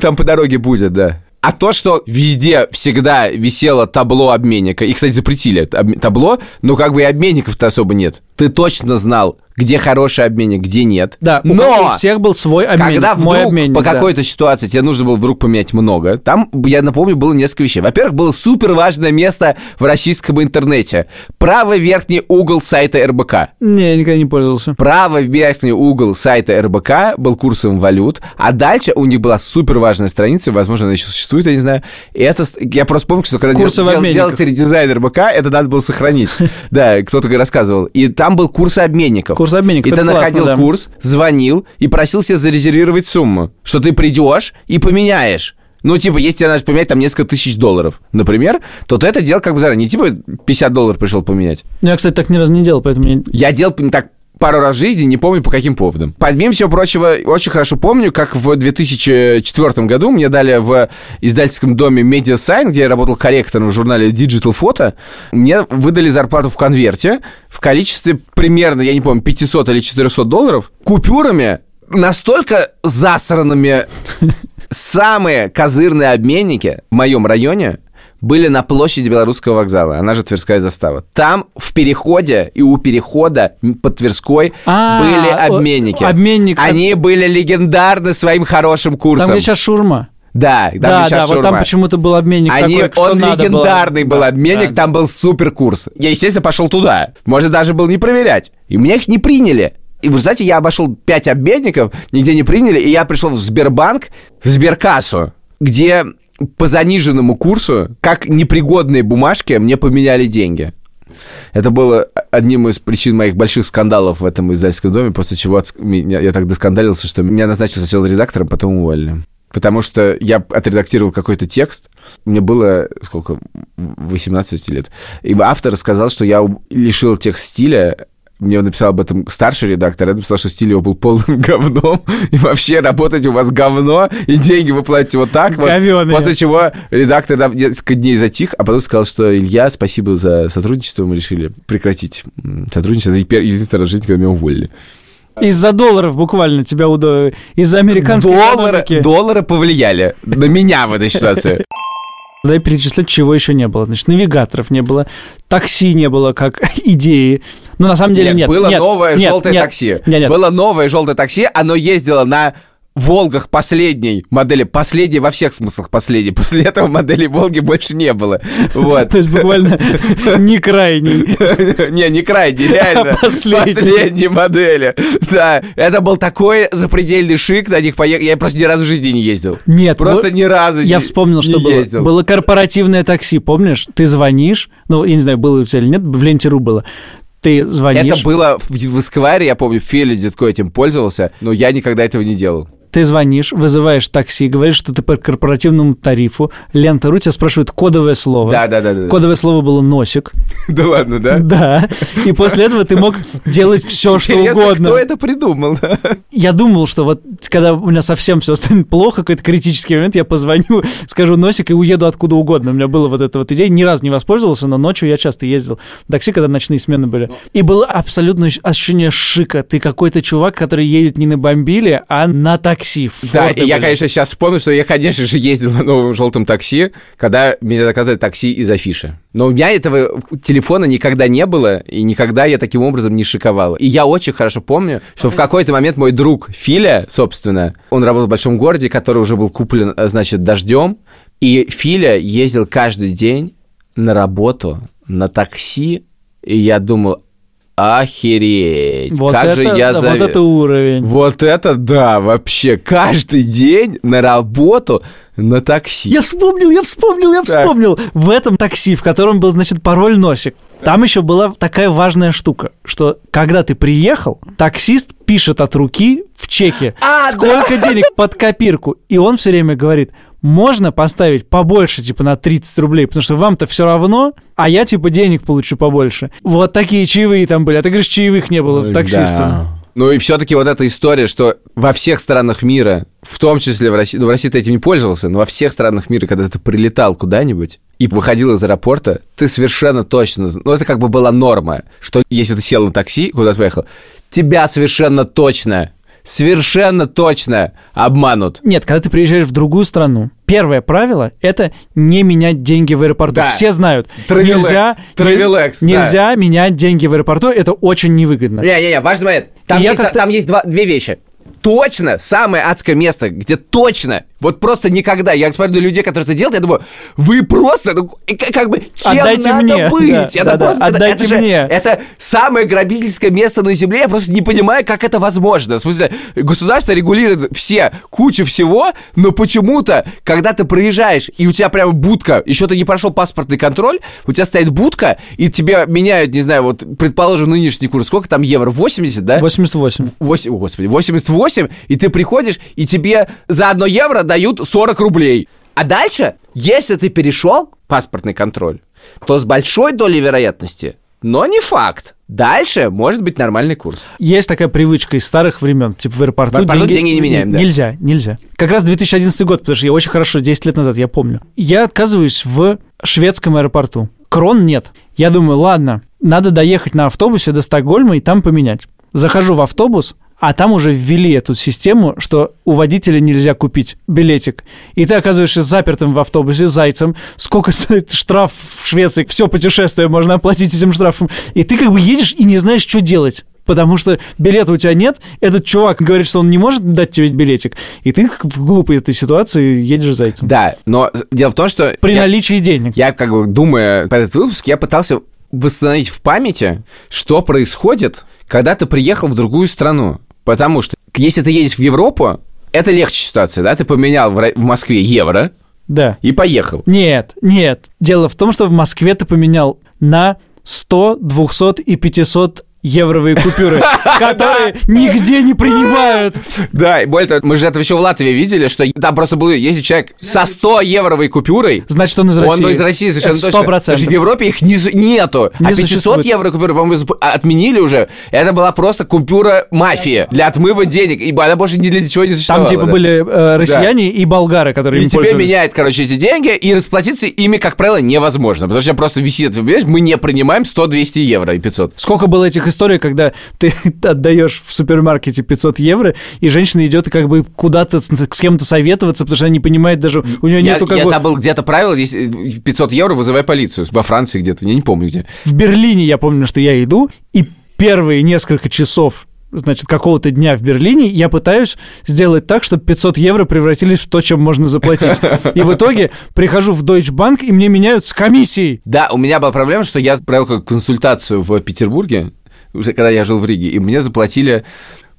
A: Там по дороге будет, да. А то, что везде всегда висело табло обменника, и, кстати, запретили табло, но как бы и обменников-то особо нет. Ты точно знал, где хороший обменник, где нет.
B: Да,
A: но
B: у всех был свой обменник.
A: когда
B: мой
A: вдруг
B: обменник,
A: по
B: да.
A: какой-то ситуации тебе нужно было вдруг поменять много, там, я напомню, было несколько вещей. Во-первых, было супер важное место в российском интернете. Правый верхний угол сайта РБК.
B: Не, я никогда не пользовался.
A: Правый верхний угол сайта РБК был курсом валют, а дальше у них была супер важная страница, возможно, она еще существует, я не знаю. И это, я просто помню, что когда дел,
B: Курсы
A: дел-
B: обменниках.
A: делался редизайн РБК, это надо было сохранить. Да, кто-то рассказывал. И там был курс обменников.
B: Курс обменников,
A: И ты
B: классно,
A: находил
B: да.
A: курс, звонил и просил себе зарезервировать сумму, что ты придешь и поменяешь. Ну, типа, если тебе надо поменять там несколько тысяч долларов, например, то ты это делал как бы заранее. Не типа 50 долларов пришел поменять.
B: Ну, Я, кстати, так ни разу не делал, поэтому я...
A: Я делал так пару раз в жизни, не помню по каким поводам. Помимо всего прочего, очень хорошо помню, как в 2004 году мне дали в издательском доме Media Sign, где я работал корректором в журнале Digital Photo, мне выдали зарплату в конверте в количестве примерно, я не помню, 500 или 400 долларов, купюрами настолько засранными самые козырные обменники в моем районе были на площади Белорусского вокзала, она же Тверская застава. Там в переходе и у перехода под Тверской
B: А,
A: были обменники.
B: обменник.
A: Они были легендарны своим хорошим курсом.
B: Там, где сейчас шурма.
A: Да, там
B: да, да, вот там почему-то был обменник
A: Они,
B: такой,
A: он
B: надо было.
A: легендарный был
B: Да,
A: обменник,
B: да.
A: там был супер курс. Я, естественно, пошел туда. Может, даже был не проверять. И меня их не приняли. И вы знаете, я обошел пять обменников, нигде не приняли, и я пришел в Сбербанк, в Сберкассу, где по заниженному курсу, как непригодные бумажки, мне поменяли деньги. Это было одним из причин моих больших скандалов в этом издательском доме, после чего я так доскандалился, что меня назначили сначала редактором, потом уволили. Потому что я отредактировал какой-то текст, мне было, сколько, 18 лет, и автор сказал, что я лишил текст стиля, мне написал об этом старший редактор, я написал, что стиль его был полным говном, и вообще работать у вас говно, и деньги вы платите вот так вот.
B: Говёные.
A: После чего редактор там несколько дней затих, а потом сказал, что Илья, спасибо за сотрудничество, мы решили прекратить сотрудничество. Это единственный раз в жизни, когда меня уволили.
B: Из-за долларов буквально тебя удо... Из-за американской
A: Доллары,
B: экономики.
A: доллары повлияли на меня в этой ситуации.
B: Дай перечислять, чего еще не было. Значит, навигаторов не было, такси не было как идеи. Ну, на самом деле, нет.
A: было
B: нет,
A: новое
B: нет,
A: желтое
B: нет,
A: такси.
B: Нет, нет.
A: Было новое желтое такси, оно ездило на Волгах последней модели, последней во всех смыслах последней. После этого модели Волги больше не было. Вот.
B: То есть буквально не крайний.
A: Не, не крайний, реально. Последней модели. Да, это был такой запредельный шик, на них поехал. Я просто ни разу в жизни не ездил.
B: Нет,
A: Просто ни разу
B: Я вспомнил, что было. Было корпоративное такси, помнишь? Ты звонишь, ну, я не знаю, было у тебя или нет, в Ленте.ру было. Ты звонишь,
A: Это было в, в Эсквайре, я помню, Филя Дедко этим пользовался, но я никогда этого не делал.
B: Ты звонишь, вызываешь такси, говоришь, что ты по корпоративному тарифу, Лента.ру тебя спрашивает кодовое слово.
A: Да, да, да, да.
B: Кодовое слово было «носик».
A: Да ладно, да?
B: Да. И после этого ты мог делать все, что угодно.
A: кто это придумал? да?
B: Я думал, что вот когда у меня совсем все станет плохо, какой-то критический момент, я позвоню, скажу носик и уеду откуда угодно. У меня была вот эта вот идея. Ни разу не воспользовался, но ночью я часто ездил в такси, когда ночные смены были. И было абсолютно ощущение шика. Ты какой-то чувак, который едет не на бомбиле, а на такси.
A: Да,
B: Форды
A: и я, конечно, сейчас вспомнил, что я, конечно же, ездил на новом желтом такси, когда меня заказали такси из афиши. Но у меня этого телефона никогда не было, и никогда я таким образом не шиковал. И я очень хорошо помню, что в какой-то момент мой друг Филя, собственно, он работал в большом городе, который уже был куплен, э, значит, дождем, и Филя ездил каждый день на работу на такси, и я думал, охереть,
B: Вот
A: как
B: это,
A: же я
B: да,
A: заве-
B: вот это уровень.
A: вот это да, вообще каждый день на работу на такси.
B: Я вспомнил, я вспомнил, я
A: Так.
B: вспомнил. В этом такси, в котором был, значит, пароль носик. Там еще была такая важная штука, что когда ты приехал, таксист пишет от руки в чеке,
A: А,
B: сколько денег под копирку. И он все время говорит, можно поставить побольше, типа на 30 рублей, потому что вам-то все равно, а я типа денег получу побольше. Вот такие чаевые там были. А ты говоришь, чаевых не было таксистам.
A: Да. Ну и все-таки вот эта история, что во всех странах мира, в том числе в России, ну в России ты этим не пользовался, но во всех странах мира, когда ты прилетал куда-нибудь и выходил из аэропорта, ты совершенно точно, ну это как бы была норма, что если ты сел на такси, куда-то поехал, тебя совершенно точно, совершенно точно обманут.
B: Нет, когда ты приезжаешь в другую страну, первое правило – это не менять деньги в аэропорту.
A: Да.
B: Все знают.
A: Травелекс,
B: Нельзя,
A: травелекс,
B: не-
A: да.
B: нельзя менять деньги в аэропорту, это очень невыгодно.
A: Не-не-не, важный момент. Там
B: И
A: есть, там есть два- две вещи. Точно, самое адское место, где точно, вот просто никогда, я смотрю на людей, которые это делают, я думаю, вы просто, ну, как бы, кем
B: Отдайте
A: надо
B: мне.
A: быть?
B: Да,
A: это
B: да, да,
A: просто, это-
B: отдайте
A: это, же-
B: мне.
A: это самое грабительское место на земле, я просто не понимаю, как это возможно. В смысле, государство регулирует все, кучу всего, но почему-то, когда ты проезжаешь, и у тебя прямо будка, еще ты не прошел паспортный контроль, у тебя стоит будка, и тебе меняют, не знаю, вот, предположим, нынешний курс, сколько там евро, 80, да?
B: 88.
A: 8, о, господи, 88, и ты приходишь, и тебе за одно евро дают 40 рублей. А дальше, если ты перешел паспортный контроль, то с большой долей вероятности, но не факт, дальше может быть нормальный курс.
B: Есть такая привычка из старых времен, типа в аэропорту,
A: В аэропорту деньги не меняем, да.
B: Нельзя, нельзя. Как раз 2011 год, потому что я очень хорошо, 10 лет назад, я помню. Я отказываюсь в шведском аэропорту. Крон нет. Я думаю, ладно, надо доехать на автобусе до Стокгольма и там поменять. Захожу в автобус, а там уже ввели эту систему, что у водителя нельзя купить билетик. И ты оказываешься запертым в автобусе зайцем. Сколько стоит штраф в Швеции? Все путешествие можно оплатить этим штрафом. И ты как бы едешь и не знаешь, что делать. Потому что билета у тебя нет, этот чувак говорит, что он не может дать тебе билетик, и ты в глупой этой ситуации едешь зайцем.
A: Да, но дело в том, что...
B: При
A: я-
B: наличии денег.
A: Я, как бы, думая про этот выпуск, я пытался восстановить в памяти, что происходит, когда ты приехал в другую страну. Потому что, если ты едешь в Европу, это легче ситуация, да? Ты поменял в, Москве евро
B: Да.
A: и поехал.
B: Нет, нет. Дело в том, что в Москве ты поменял на 100, 200 и 500 евровые купюры, которые нигде не принимают.
A: Да, и более того, мы же это еще в Латвии видели, что там просто был, если человек со 100 евровой купюрой,
B: Значит, он из России.
A: он из России совершенно точно. Потому
B: 100%.
A: что в Европе их не, нету.
B: Не
A: а 500
B: существует.
A: евро купюры, по-моему, отменили уже. Это была просто купюра мафии для отмыва денег. И она больше ни для чего не существовала.
B: Там типа
A: да.
B: были э, россияне и болгары, которые
A: И
B: им
A: тебе меняют, короче, эти деньги, и расплатиться ими, как правило, невозможно. Потому что просто висит, понимаешь, мы не принимаем 100-200 евро и 500.
B: Сколько было этих историй, когда ты отдаешь в супермаркете 500 евро, и женщина идет как бы куда-то с, кем-то советоваться, потому что она не понимает даже, у нее
A: Я,
B: нету как
A: я
B: бы...
A: забыл где-то правило, здесь э, 500 евро вызывай полицию. Во Франции где-то, я не помню где.
B: В Берлине я помню, что я иду, и первые несколько часов значит, какого-то дня в Берлине, я пытаюсь сделать так, чтобы 500 евро превратились в то, чем можно заплатить. И в итоге прихожу в Deutsche Bank, и мне меняют с комиссией.
A: Да, у меня была проблема, что я провел консультацию в Петербурге, когда я жил в Риге, и мне заплатили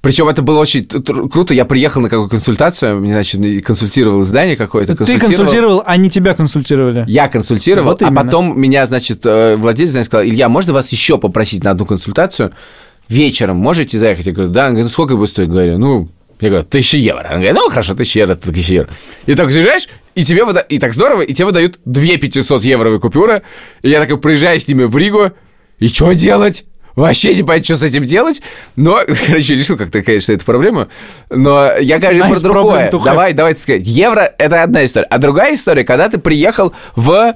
A: причем это было очень круто. Я приехал на какую консультацию, мне, значит, консультировал издание какое-то.
B: Ты консультировал, а не тебя консультировали.
A: Я консультировал,
B: Вот
A: а потом меня, значит, э, владелец знаешь, сказал, Илья, можно вас еще попросить на одну консультацию? Вечером можете заехать? Я говорю, да. Он говорит, ну сколько будет стоить? Говорю, ну, я говорю, тысяча евро. Он говорит, ну, хорошо, тысяча евро, тысяча евро. И так заезжаешь, и тебе выда... и так здорово, и тебе выдают две 500 евровые купюры. И я такой приезжаю с ними в Ригу, и что делать? Вообще не понять, что с этим делать. Но, короче, решил как-то, конечно, эту проблему. Но я говорю
B: Одна
A: про другое. Давай, давай сказать. Евро – это одна история. А другая история, когда ты приехал в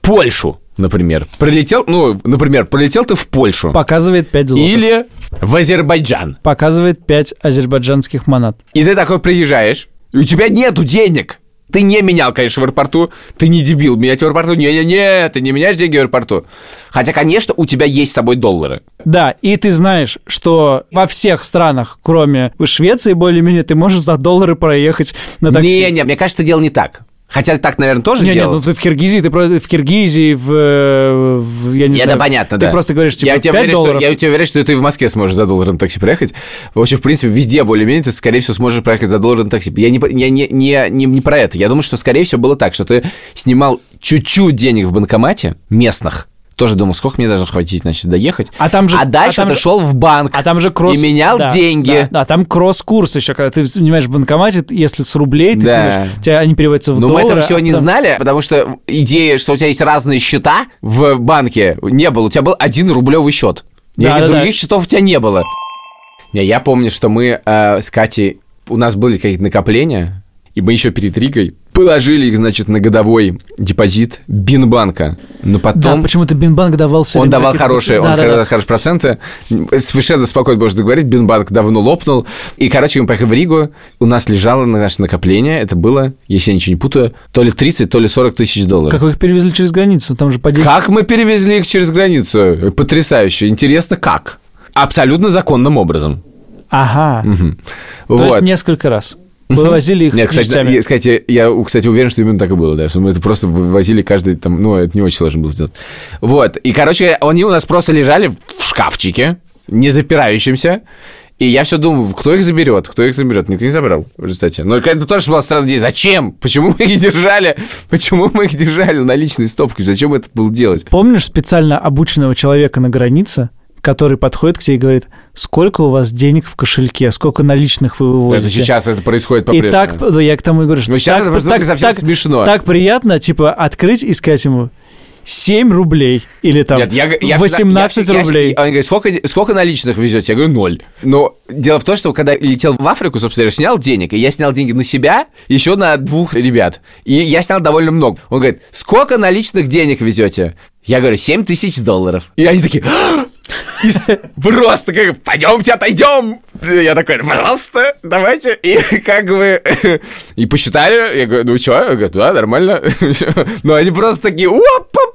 A: Польшу, например. Прилетел, ну, например, прилетел ты в Польшу.
B: Показывает 5 злотых.
A: Или в Азербайджан.
B: Показывает 5 азербайджанских монат.
A: И ты такой приезжаешь, и у тебя нету денег. Ты не менял, конечно, в аэропорту. Ты не дебил. Менять в аэропорту? Не-не-не, ты не меняешь деньги в аэропорту. Хотя, конечно, у тебя есть с собой доллары.
B: Да, и ты знаешь, что во всех странах, кроме Швеции, более-менее, ты можешь за доллары проехать на такси.
A: Не-не, мне кажется, дело не так. Хотя так, наверное, тоже
B: Не, не,
A: делал.
B: ну ты в Киргизии, ты просто в Киргизии, в, в- я не
A: Это
B: знаю.
A: понятно,
B: ты
A: да.
B: просто говоришь, типа,
A: я тебе
B: 5
A: уверен,
B: долларов.
A: Что, я тебе уверен, что ты в Москве сможешь за доллар на такси проехать. В общем, в принципе, везде более-менее ты, скорее всего, сможешь проехать за доллар на такси. Я, не, я не, не, не, не про это. Я думаю, что, скорее всего, было так, что ты снимал чуть-чуть денег в банкомате местных. Тоже думал, сколько мне должно хватить, значит, доехать.
B: А там же-
A: А дальше
B: а там
A: ты
B: же-
A: шел в банк.
B: А там же кросс...
A: И менял
B: да,
A: деньги.
B: Да, да, там кросс-курс еще, когда ты снимаешь в банкомате, если с рублей ты
A: Да.
B: снимаешь, у тебя они переводятся в
A: Но мы
B: доллары.
A: этого всего
B: а
A: не
B: потом-
A: знали, потому что идея, что у тебя есть разные счета в банке, не было. У тебя был один рублевый счет.
B: Да,
A: Никаких
B: да, да.
A: других счетов у тебя не было. Не, я помню, что мы э, с Катей, у нас были какие-то накопления, и мы еще перед Ригой положили их, значит, на годовой депозит Бинбанка. Но
B: Да,
A: потом
B: почему-то Бинбанк давал все
A: он давал хорошие,
B: Да,
A: он
B: да, да.
A: хорошие проценты. Совершенно спокойно можно говорить, Бинбанк давно лопнул. И, короче, мы поехали в Ригу, у нас лежало на наше накопление, это было, если я ничего не путаю, то ли 30, то ли 40 тысяч долларов.
B: Как вы их перевезли через границу? Там же по 10...
A: Как мы перевезли их через границу? Потрясающе. Интересно, как? Абсолютно законным образом.
B: Ага.
A: Мгм.
B: То
A: вот.
B: есть несколько раз. Вывозили их
A: Нет, кстати, я, кстати, я, кстати, уверен, что именно так и было, да, что мы это просто вывозили каждый там, ну, это не очень сложно было сделать. Вот, и, короче, они у нас просто лежали в шкафчике, не запирающемся, и я все думаю, кто их заберет, кто их заберет, никто не забрал, в результате. Но это тоже была странная идея, зачем? Почему мы их держали? Почему мы их держали наличной стопкой? Зачем это было делать?
B: Помнишь специально обученного человека на границе, который подходит к тебе и говорит, сколько у вас денег в кошельке, сколько наличных вы выводите?
A: Это сейчас это происходит
B: И
A: по-прежнему.
B: так, да, я к тому и говорю, что
A: Но сейчас
B: так,
A: это
B: так-
A: совсем
B: так-
A: смешно.
B: Так приятно, типа, открыть и сказать ему 7 рублей или там
A: Нет, я, я
B: 18
A: всегда- я- я-
B: рублей.
A: он говорит, сколько, сколько наличных везете? Я говорю, ноль. Но дело в том, что когда летел в Африку, собственно, я снял денег, и я снял деньги на себя, еще на двух ребят. И я снял довольно много. Он говорит, сколько наличных денег везете? Я говорю, 7 тысяч долларов. И они такие, «А!» И просто как, пойдемте отойдем. Я такой, пожалуйста, давайте. И как бы, и посчитали, я говорю, ну что? Я говорю, да, нормально. Но они просто такие, опа-па-па-па-па-па.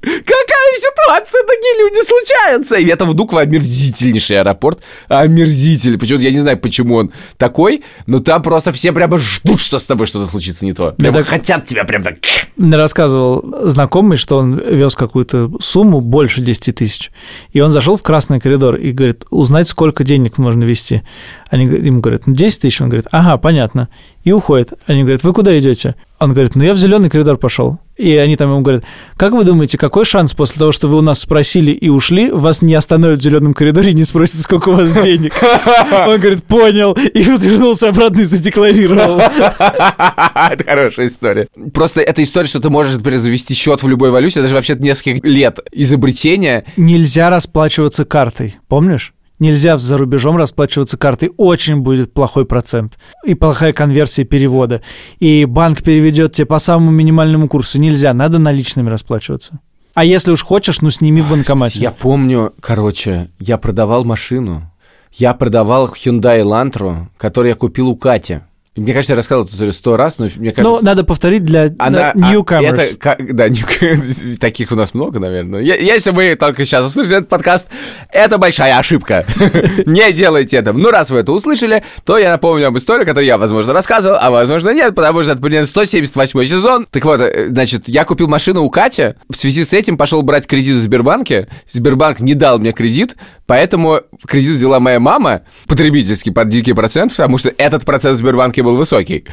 A: Какая ситуация, такие люди случаются. И это Внуково омерзительнейший аэропорт. Омерзительный. Почему-то я не знаю, почему он такой, но там просто все прямо ждут, что с тобой что-то случится не то. Прямо
B: так-
A: хотят тебя прям так...
B: Мне рассказывал знакомый, что он вез какую-то сумму больше 10 тысяч. И он зашел в красный коридор и говорит, узнать, сколько денег можно вести. Они ему говорят, ну 10 тысяч. Он говорит, ага, понятно. И уходит. Они говорят, вы куда идете? Он говорит, ну я в зеленый коридор пошел. И они там ему говорят, как вы думаете, какой шанс после того, что вы у нас спросили и ушли, вас не остановят в зеленом коридоре и не спросят, сколько у вас денег? Он говорит, понял. И вернулся обратно и задекларировал.
A: Это хорошая история. Просто эта история, что ты можешь например, завести счет в любой валюте, даже вообще несколько лет изобретения.
B: Нельзя расплачиваться картой, помнишь? Нельзя за рубежом расплачиваться картой. Очень будет плохой процент. И плохая конверсия перевода. И банк переведет тебе по самому минимальному курсу. Нельзя, надо наличными расплачиваться. А если уж хочешь, ну сними в банкомате.
A: Я помню, короче, я продавал машину. Я продавал Hyundai Elantra, который я купил у Кати. Мне кажется, я рассказывал эту историю сто раз, но мне кажется...
B: Ну, надо повторить для
A: Она, а,
B: newcomers.
A: это, ка- да, new- таких у нас много, наверное. Я- Если вы только сейчас услышали этот подкаст, это большая ошибка. Не делайте это. Ну, раз вы это услышали, то я напомню об истории, которую я, возможно, рассказывал, а возможно, нет, потому что это примерно 178 сезон. Так вот, э, значит, я купил машину у Кати, в связи с этим пошел брать кредит в Сбербанке. Сбербанк не дал мне кредит, поэтому кредит взяла моя мама, потребительский, под дикий процент, потому что этот процент в Сбербанке был высокий.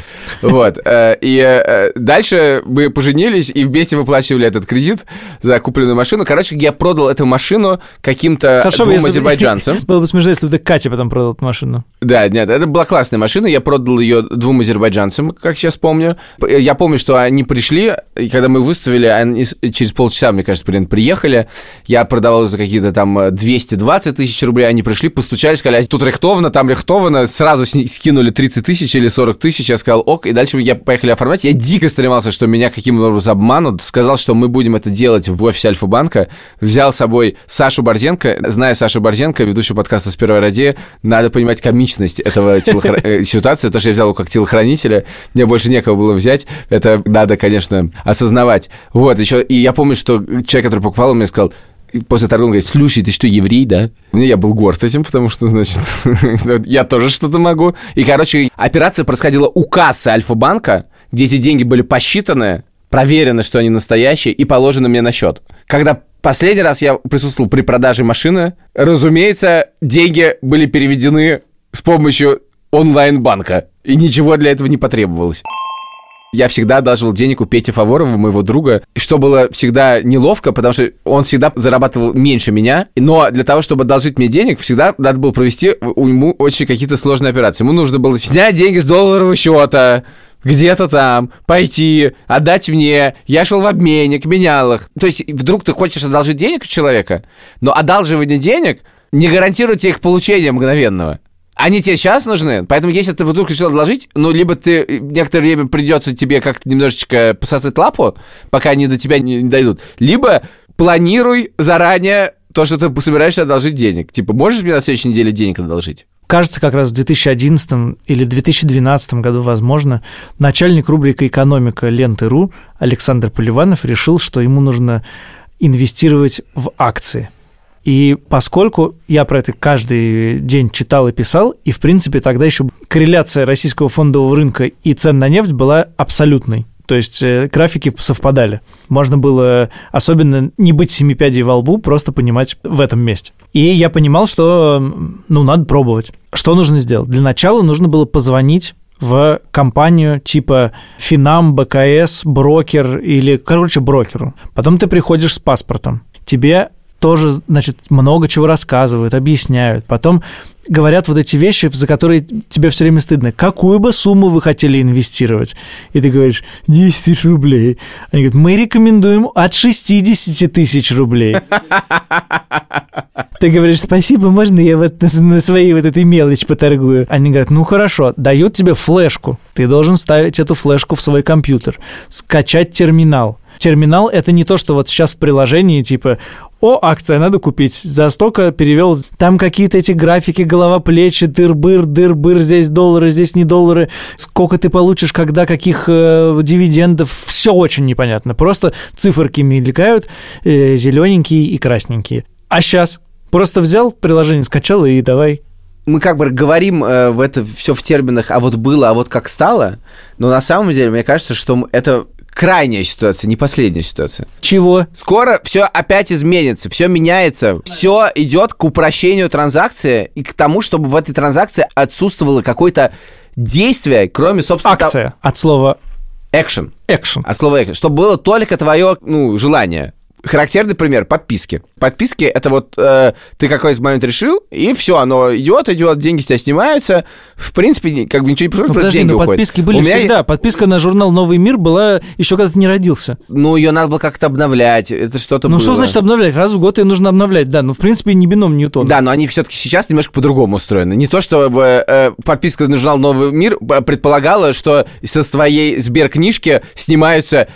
A: Вот. э, И э, дальше мы поженились и вместе выплачивали этот кредит за купленную машину. Короче, я продал эту машину каким-то двум азербайджанцам.
B: Было бы смешно, если бы ты Кате потом продал эту машину.
A: Да, нет, это была классная машина. Я продал ее двум азербайджанцам, как сейчас помню. Я помню, что они пришли, и когда мы выставили, они через полчаса, мне кажется, примерно приехали. Я продавал за какие-то там э, 220 тысяч рублей. Они пришли, постучали, сказали, «А тут рихтовано, там рихтовано. Сразу скинули 30 тысяч или 40 тысяч. Я сказал, ок. И дальше я поехали оформлять. Я дико стремался, что меня каким-то образом обманут. Сказал, что мы будем это делать в офисе Альфа-банка. Взял с собой Сашу Борзенко. Зная Сашу Борзенко, ведущего подкаста «С первой ради», надо понимать комичность этого телохра- э, ситуации. То, что я взял его как телохранителя, мне больше некого было взять. Это надо, конечно, осознавать. Вот, еще, и я помню, что человек, который покупал, мне сказал, и после торговли говорит, слушай, ты что, еврей, да? Ну, я был горд этим, потому что, значит, я тоже что-то могу. И, короче, операция происходила у кассы Альфа-банка, где эти деньги были посчитаны, проверено, что они настоящие, и положены мне на счет. Когда последний раз я присутствовал при продаже машины, разумеется, деньги были переведены с помощью онлайн-банка, и ничего для этого не потребовалось. Я всегда одалживал денег у Пети Фаворова, моего друга, что было всегда неловко, потому что он всегда зарабатывал меньше меня, но для того, чтобы одолжить мне денег, всегда надо было провести у ему очень какие-то сложные операции. Ему нужно было снять деньги с долларового счета, где-то там, пойти, отдать мне. Я шел в обменник, менял их. То есть вдруг ты хочешь одолжить денег у человека, но одалживание денег не гарантирует тебе их получение мгновенного. Они тебе сейчас нужны, поэтому если ты вдруг решил отложить, ну, либо ты некоторое время придется тебе как-то немножечко пососать лапу, пока они до тебя не, не дойдут, либо планируй заранее то, что ты собираешься одолжить денег. Типа, можешь мне на следующей неделе денег одолжить?
B: Кажется, как раз в 2011 или 2012 году, возможно, начальник рубрики «Экономика» ленты.ру Александр Поливанов решил, что ему нужно инвестировать в акции. И поскольку я про это каждый день читал и писал, и, в принципе, тогда еще корреляция российского фондового рынка и цен на нефть была абсолютной. То есть э, графики совпадали. Можно было особенно не быть семи пядей во лбу, просто понимать в этом месте. И я понимал, что ну, надо пробовать. Что нужно сделать? Для начала нужно было позвонить в компанию типа Финам, БКС, брокер или, короче, брокеру. Потом ты приходишь с паспортом. Тебе тоже, значит, много чего рассказывают, объясняют. Потом говорят вот эти вещи, за которые тебе все время стыдно. Какую бы сумму вы хотели инвестировать? И ты говоришь, 10 тысяч рублей. Они говорят, мы рекомендуем от 60 тысяч рублей. Ты говоришь, спасибо, можно я вот на, своей вот этой мелочь поторгую? Они говорят, ну хорошо, дают тебе флешку. Ты должен ставить эту флешку в свой компьютер, скачать терминал. Терминал – это не то, что вот сейчас в приложении, типа, о, акция, надо купить. За столько перевел. Там какие-то эти графики, голова, плечи, дыр-быр, дыр-быр, здесь доллары, здесь не доллары. Сколько ты получишь, когда, каких э, дивидендов. Все очень непонятно. Просто циферки мелькают, э, зелененькие и красненькие. А сейчас просто взял приложение, скачал и давай.
A: мы как бы говорим э, в это все в терминах, а вот было, а вот как стало, но на самом деле, мне кажется, что это крайняя ситуация, не последняя ситуация.
B: Чего?
A: Скоро все опять изменится, все меняется, все идет к упрощению транзакции и к тому, чтобы в этой транзакции отсутствовало какое-то действие, кроме, собственно, того-
B: Акция от слова
A: экшен.
B: экшен.
A: От слова экшен. Чтобы было только твое, ну, желание. Характерный пример подписки. Подписки это вот э, ты какой-то момент решил, и все, оно идет, идет, деньги с тебя снимаются. В принципе, как бы ничего не происходит,
B: Ну,
A: просто
B: подожди,
A: деньги
B: но
A: уходят.
B: подписки были
A: У меня
B: всегда. Подписка на журнал «Новый мир» была еще когда ты не родился.
A: Ну, ее надо было как-то обновлять, это что-то
B: Ну,
A: было.
B: что значит обновлять? Раз в год ее нужно обновлять, да. Ну, в принципе, не бином Ньютона.
A: Да, но они все-таки сейчас немножко по-другому устроены. Не то, что э, подписка на журнал «Новый мир» предполагала, что со своей сберкнижки снимаются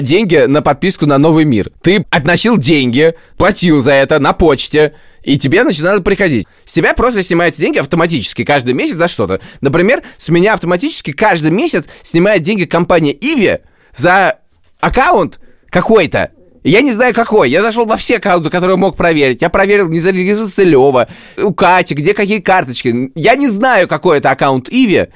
A: деньги на подписку на «Новый мир». Ты относил деньги, платил за это на почте, И тебе начинают приходить. С тебя просто снимаются деньги автоматически каждый месяц за что-то. Например, с меня автоматически каждый месяц снимает деньги компания Иви за аккаунт какой-то. Я не знаю какой. Я зашел во все аккаунты, которые мог проверить. Я проверил, не зарегистрировался Лева, у Кати, где какие карточки. Я не знаю, какой это аккаунт Иви.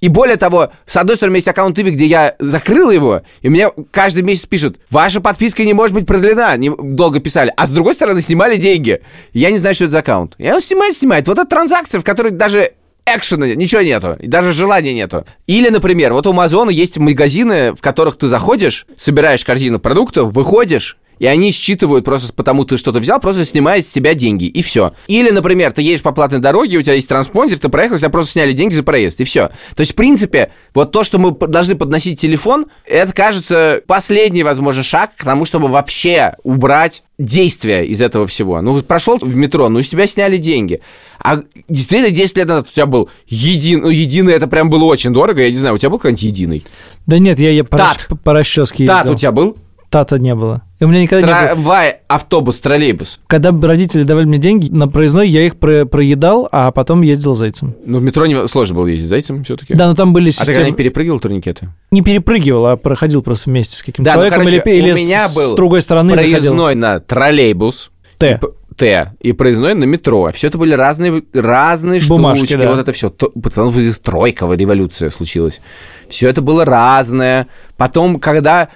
A: И более того, с одной стороны, есть аккаунт Иви, где я закрыл его, и мне каждый месяц пишут, ваша подписка не может быть продлена, не, долго писали. А с другой стороны, снимали деньги. Я не знаю, что это за аккаунт. И он снимает, снимает. Вот это транзакция, в которой даже экшена, ничего нету, и даже желания нету. Или, например, вот у Амазона есть магазины, в которых ты заходишь, собираешь корзину продуктов, выходишь, и они считывают просто потому, ты что-то взял, просто снимая с себя деньги, и все. Или, например, ты едешь по платной дороге, у тебя есть транспондер, ты проехал, тебя просто сняли деньги за проезд, и все. То есть, в принципе, вот то, что мы должны подносить телефон, это, кажется, последний, возможно, шаг к тому, чтобы вообще убрать действия из этого всего. Ну, прошел в метро, ну, с тебя сняли деньги. А действительно, 10 лет назад у тебя был един... ну, единый, это прям было очень дорого, я не знаю, у тебя был какой-нибудь единый?
B: Да нет, я, я по,
A: Тат.
B: по расческе
A: Тат
B: ездил.
A: у тебя был?
B: Тата не было. И у меня никогда не было.
A: Трамвай, автобус, троллейбус.
B: Когда родители давали мне деньги на проездной, я их про- проедал, а потом ездил зайцем.
A: Ну, в метро не... сложно было ездить зайцем все-таки.
B: Да, но там были
A: А ты
B: системы...
A: когда-нибудь перепрыгивал турникеты?
B: Не перепрыгивал, а проходил просто вместе с каким-то
A: Да, ну,
B: человеком
A: короче,
B: или, или
A: у меня
B: с,
A: был
B: с другой стороны заходил.
A: проездной на троллейбус.
B: Т.
A: Т. И проездной на метро. Все это были разные, разные
B: Бумажки,
A: штучки.
B: да.
A: Вот это все. Потом здесь тройковая революция случилась. Все это было разное. Потом, когда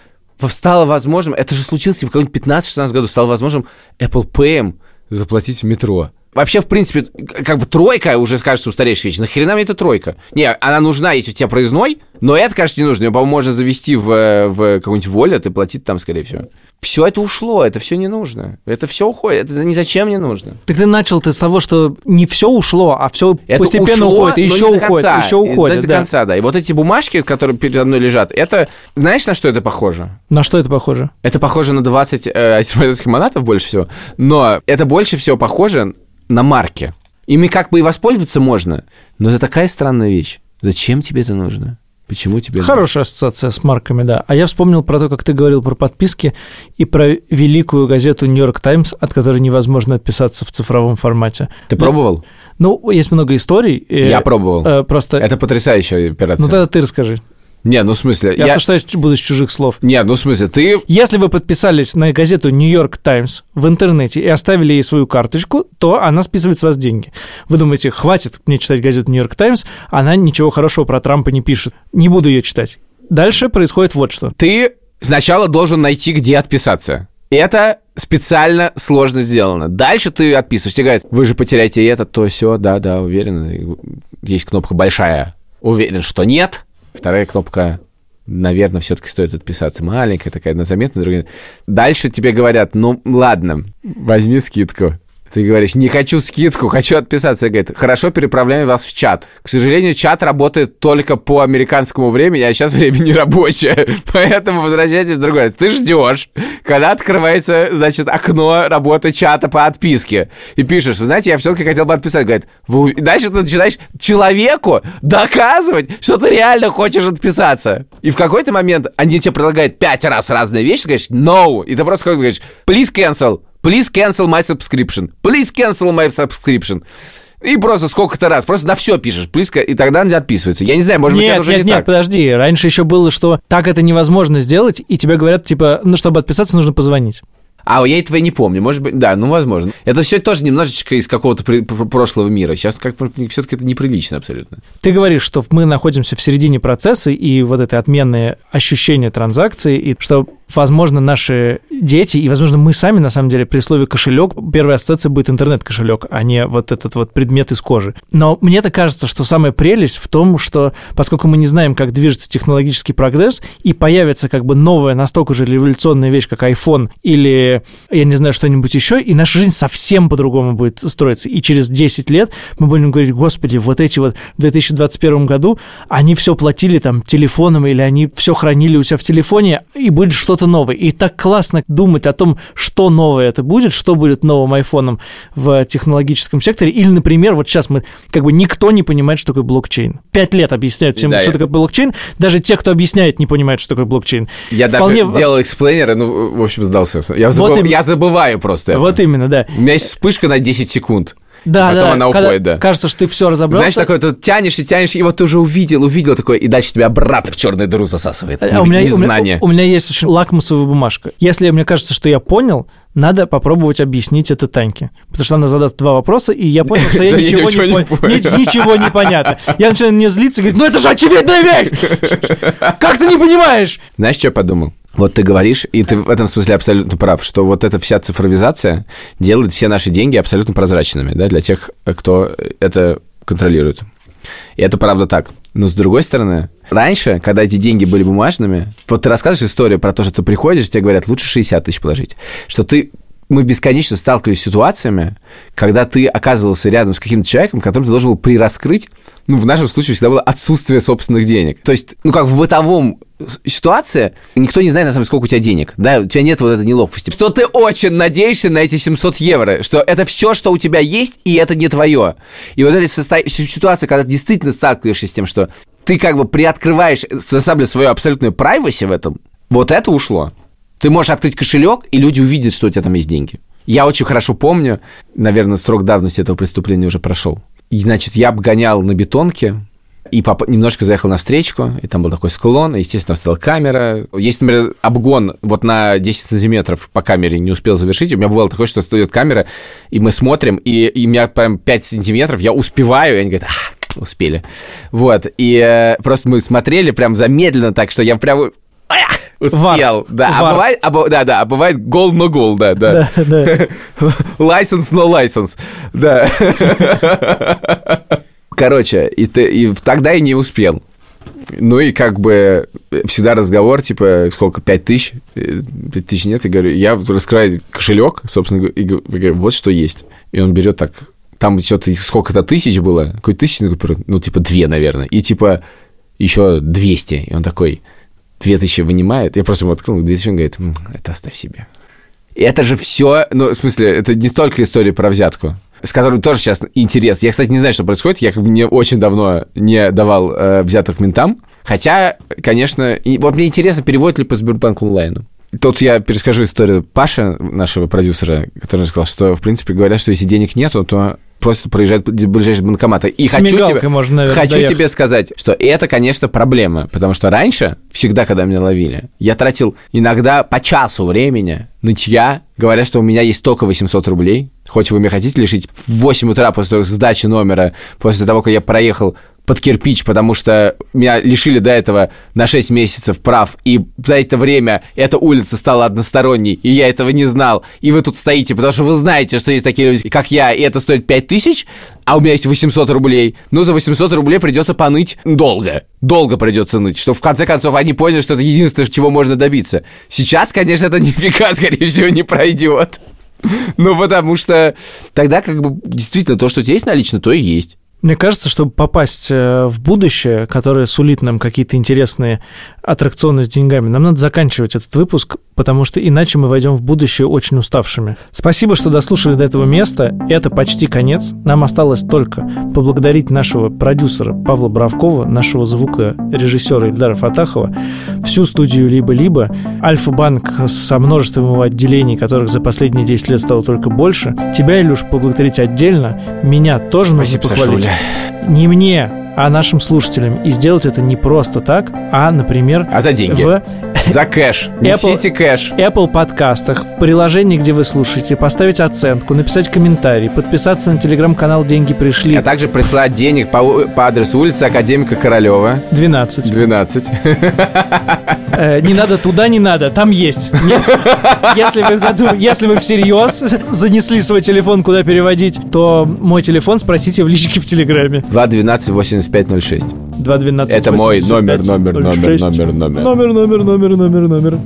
A: стало возможным, это же случилось типа в каком-нибудь 15-16 году, стало возможным Apple Pay заплатить в метро. Вообще, в принципе, как бы тройка уже, кажется, устаревшая вещь. Нахрена мне эта тройка? Не, она нужна, если у тебя проездной, но это, кажется, не нужно. Ее, по-моему, можно завести в, в какой-нибудь волет и платить там, скорее всего. Все это ушло, это все не нужно. Это все уходит, это ни зачем не нужно.
B: Так ты начал ты с того, что не все ушло, а все
A: Это
B: постепенно
A: ушло,
B: уходит, и еще
A: до
B: уходит,
A: конца.
B: еще уходит.
A: До
B: да.
A: конца, да. И вот эти бумажки, которые передо мной лежат, это... Знаешь, на что это похоже?
B: На что это похоже?
A: Это похоже на 20 э, азербайджанских манатов больше всего, но это больше всего похоже на марки. Ими как бы и воспользоваться можно, но это такая странная вещь. Зачем тебе это нужно? Почему тебе
B: Хорошая ассоциация с марками, да. А я вспомнил про то, как ты говорил про подписки и про великую газету «Нью-Йорк Таймс», от которой невозможно отписаться в цифровом формате.
A: Ты пробовал?
B: Ну, есть много историй. э,
A: Я пробовал.
B: э, Просто...
A: Это потрясающая операция.
B: Ну, тогда ты расскажи.
A: Не, ну в смысле...
B: Я, то, что я буду с чужих слов.
A: Не, ну в смысле, ты...
B: Если вы подписались на газету «Нью-Йорк Таймс» в интернете и оставили ей свою карточку, то она списывает с вас деньги. Вы думаете, хватит мне читать газету «Нью-Йорк Таймс», она ничего хорошего про Трампа не пишет. Не буду ее читать. Дальше происходит вот что.
A: Ты сначала должен найти, где отписаться. Это специально сложно сделано. Дальше ты отписываешь. Тебе говорят, вы же потеряете это, то все, да, да, уверен. Есть кнопка большая. Уверен, что нет. Вторая кнопка, наверное, все-таки стоит отписаться. Маленькая такая, одна заметная, другая. Дальше тебе говорят, ну ладно, возьми скидку. Ты говоришь, не хочу скидку, хочу отписаться. И говорит, хорошо, переправляем вас в чат. К сожалению, чат работает только по американскому времени, а сейчас время не рабочее. Поэтому возвращайтесь в другой раз. Ты ждешь, когда открывается, значит, окно работы чата по отписке. И пишешь, вы знаете, я все-таки хотел бы отписать. Говорит, вы... ув- дальше ты начинаешь человеку доказывать, что ты реально хочешь отписаться. И в какой-то момент они тебе предлагают пять раз разные вещи, ты говоришь, no. И ты просто говоришь, please cancel. Please cancel my subscription. Please cancel my subscription. И просто сколько-то раз, просто на все пишешь, ca- и тогда они отписываются. Я не знаю, может быть,
B: нет,
A: это уже
B: нет,
A: не
B: нет,
A: так.
B: подожди. Раньше еще было, что так это невозможно сделать, и тебе говорят, типа, ну, чтобы отписаться, нужно позвонить.
A: А я этого не помню. Может быть, да, ну, возможно. Это все тоже немножечко из какого-то при- пр- прошлого мира. Сейчас как все-таки это неприлично абсолютно.
B: Ты говоришь, что мы находимся в середине процесса, и вот это отменное ощущение транзакции, и что, возможно, наши дети, и, возможно, мы сами, на самом деле, при слове кошелек, первая ассоциация будет интернет-кошелек, а не вот этот вот предмет из кожи. Но мне-то кажется, что самая прелесть в том, что поскольку мы не знаем, как движется технологический прогресс, и появится как бы новая, настолько же революционная вещь, как iPhone или, я не знаю, что-нибудь еще, и наша жизнь совсем по-другому будет строиться. И через 10 лет мы будем говорить, господи, вот эти вот в 2021 году, они все платили там телефоном, или они все хранили у себя в телефоне, и будет что-то новое. И так классно думать о том, что новое это будет, что будет новым айфоном в технологическом секторе. Или, например, вот сейчас мы, как бы никто не понимает, что такое блокчейн. Пять лет объясняют всем,
A: Да,
B: что
A: я-
B: такое блокчейн. Даже те, кто объясняет, не понимают, что такое блокчейн.
A: Я
B: Вполне
A: даже делал эксплейнеры, ну, в общем, сдался. Я,
B: Вот
A: забыв-
B: им-
A: я забываю просто это.
B: Вот именно, да.
A: У меня есть вспышка на 10 секунд.
B: Да,
A: Потом
B: да.
A: она
B: когда
A: уходит, да.
B: Кажется, что ты все разобрался.
A: Знаешь, такое, ты тянешь и тянешь, и вот ты уже увидел, увидел такое, и дальше тебя обратно в черную дыру засасывает.
B: А у меня, у, меня,
A: Незнание.
B: у меня есть очень лакмусовая бумажка. Если мне кажется, что я понял, надо попробовать объяснить это Таньке. Потому что она задаст два вопроса, и я понял, что я ничего не
A: не
B: понял.
A: понял.
B: Ни- Ничего не понятно. Я начинаю мне злиться и говорить, ну это же очевидная вещь! Как ты не понимаешь?
A: Знаешь, что я подумал? Вот ты говоришь, и ты в этом смысле абсолютно прав, что вот эта вся цифровизация делает все наши деньги абсолютно прозрачными, да, для тех, кто это контролирует. И это правда так. Но с другой стороны, раньше, когда эти деньги были бумажными, вот ты рассказываешь историю про то, что ты приходишь, тебе говорят, лучше 60 тысяч положить. Что ты мы бесконечно сталкивались с ситуациями, когда ты оказывался рядом с каким-то человеком, которым ты должен был прираскрыть, ну, в нашем случае всегда было отсутствие собственных денег. То есть, ну, как в бытовом с- ситуации, никто не знает, на самом деле, сколько у тебя денег, да, у тебя нет вот этой неловкости. Что ты очень надеешься на эти 700 евро, что это все, что у тебя есть, и это не твое. И вот эта ситуация, когда ты действительно сталкиваешься с тем, что ты как бы приоткрываешь, на самом деле, свою абсолютную privacy в этом, вот это ушло. Ты можешь открыть кошелек, и люди увидят, что у тебя там есть деньги. Я очень хорошо помню, наверное, срок давности этого преступления уже прошел. И, значит, я обгонял на бетонке, и папа немножко заехал на встречку, и там был такой склон, и, естественно, стояла камера. Если, например, обгон вот на 10 сантиметров по камере не успел завершить, у меня бывало такое, что стоит камера, и мы смотрим, и, и у меня прям 5 сантиметров, я успеваю, и они говорят, а, успели. Вот, и э, просто мы смотрели прям замедленно так, что я прям... а, Успел,
B: Вар.
A: да. А
B: Вар.
A: бывает, а да, да, а бывает гол, но гол, да, да.
B: Да, да.
A: Лайсенс, но лайсенс, да. Короче, и, ты, и тогда я не успел. Ну и как бы всегда разговор, типа, сколько, пять тысяч? Э, Пять тысяч нет, и говорю, я раскрываю кошелек, собственно, и говорю, вот что есть. И он берет так, там что-то сколько-то тысяч было, какой тысячный купюр, ну, типа, две, наверное, и типа еще 200. И он такой, две тысячи вынимает, я просто ему открыл, две тысячи, он говорит, «М, это оставь себе. И это же все, ну, в смысле, это не столько история про взятку, с которой тоже сейчас интерес. Я, кстати, не знаю, что происходит. Я как бы не очень давно не давал э, взяток ментам. Хотя, конечно, и, вот мне интересно, переводят ли по Сбербанк онлайну. Тут я перескажу историю Паши, нашего продюсера, который сказал, что, в принципе, говорят, что если денег нету, то просто проезжает ближайший банкомат. И
B: С
A: хочу, тебе,
B: можно, наверное,
A: хочу
B: доехать.
A: тебе сказать, что это, конечно, проблема, потому что раньше, всегда, когда меня ловили, я тратил иногда по часу времени нытья, говоря, что у меня есть только 800 рублей, хоть вы меня хотите лишить в 8 утра после сдачи номера, после того, как я проехал под кирпич, потому что меня лишили до этого на 6 месяцев прав, и за это время эта улица стала односторонней, и я этого не знал, и вы тут стоите, потому что вы знаете, что есть такие люди, как я, и это стоит 5 тысяч, а у меня есть 800 рублей, ну, за 800 рублей придется поныть долго, долго придется ныть, что в конце концов они поняли, что это единственное, чего можно добиться. Сейчас, конечно, это нифига, скорее всего, не пройдет. Ну, потому что тогда как бы действительно то, что у тебя есть налично, то и есть.
B: Мне кажется, чтобы попасть э, в будущее, которое сулит нам какие-то интересные аттракционы с деньгами, нам надо заканчивать этот выпуск, потому что иначе мы войдем в будущее очень уставшими. Спасибо, что дослушали до этого места. Это почти конец. Нам осталось только поблагодарить нашего продюсера Павла Бравкова, нашего звука режиссера Ильдара Фатахова, всю студию «Либо-либо», Альфа-банк со множеством его отделений, которых за последние 10 лет стало только больше. Тебя, Илюш, поблагодарить отдельно. Меня тоже нужно
A: Спасибо,
B: похвалить.
A: Сашуля.
B: Не мне, а нашим слушателям. И сделать это не просто так, а, например,
A: А за деньги?
B: в
A: За кэш.
B: Apple-
A: Несите кэш.
B: Apple подкастах, в приложении, где вы слушаете, поставить оценку, написать комментарий, подписаться на телеграм-канал «Деньги пришли»
A: А также прислать денег по, по адресу улицы Академика Королева,
B: 12.
A: 12.
B: Э, не надо туда, не надо, там есть. Нет. Если вы, заду- если вы всерьез занесли свой телефон, куда переводить, то мой телефон спросите в личке в Телеграме.
A: 212 8506.
B: 212
A: Это мой номер,
B: 85
A: номер, номер,
B: 06.
A: номер, номер.
B: Номер, номер, номер, номер, номер.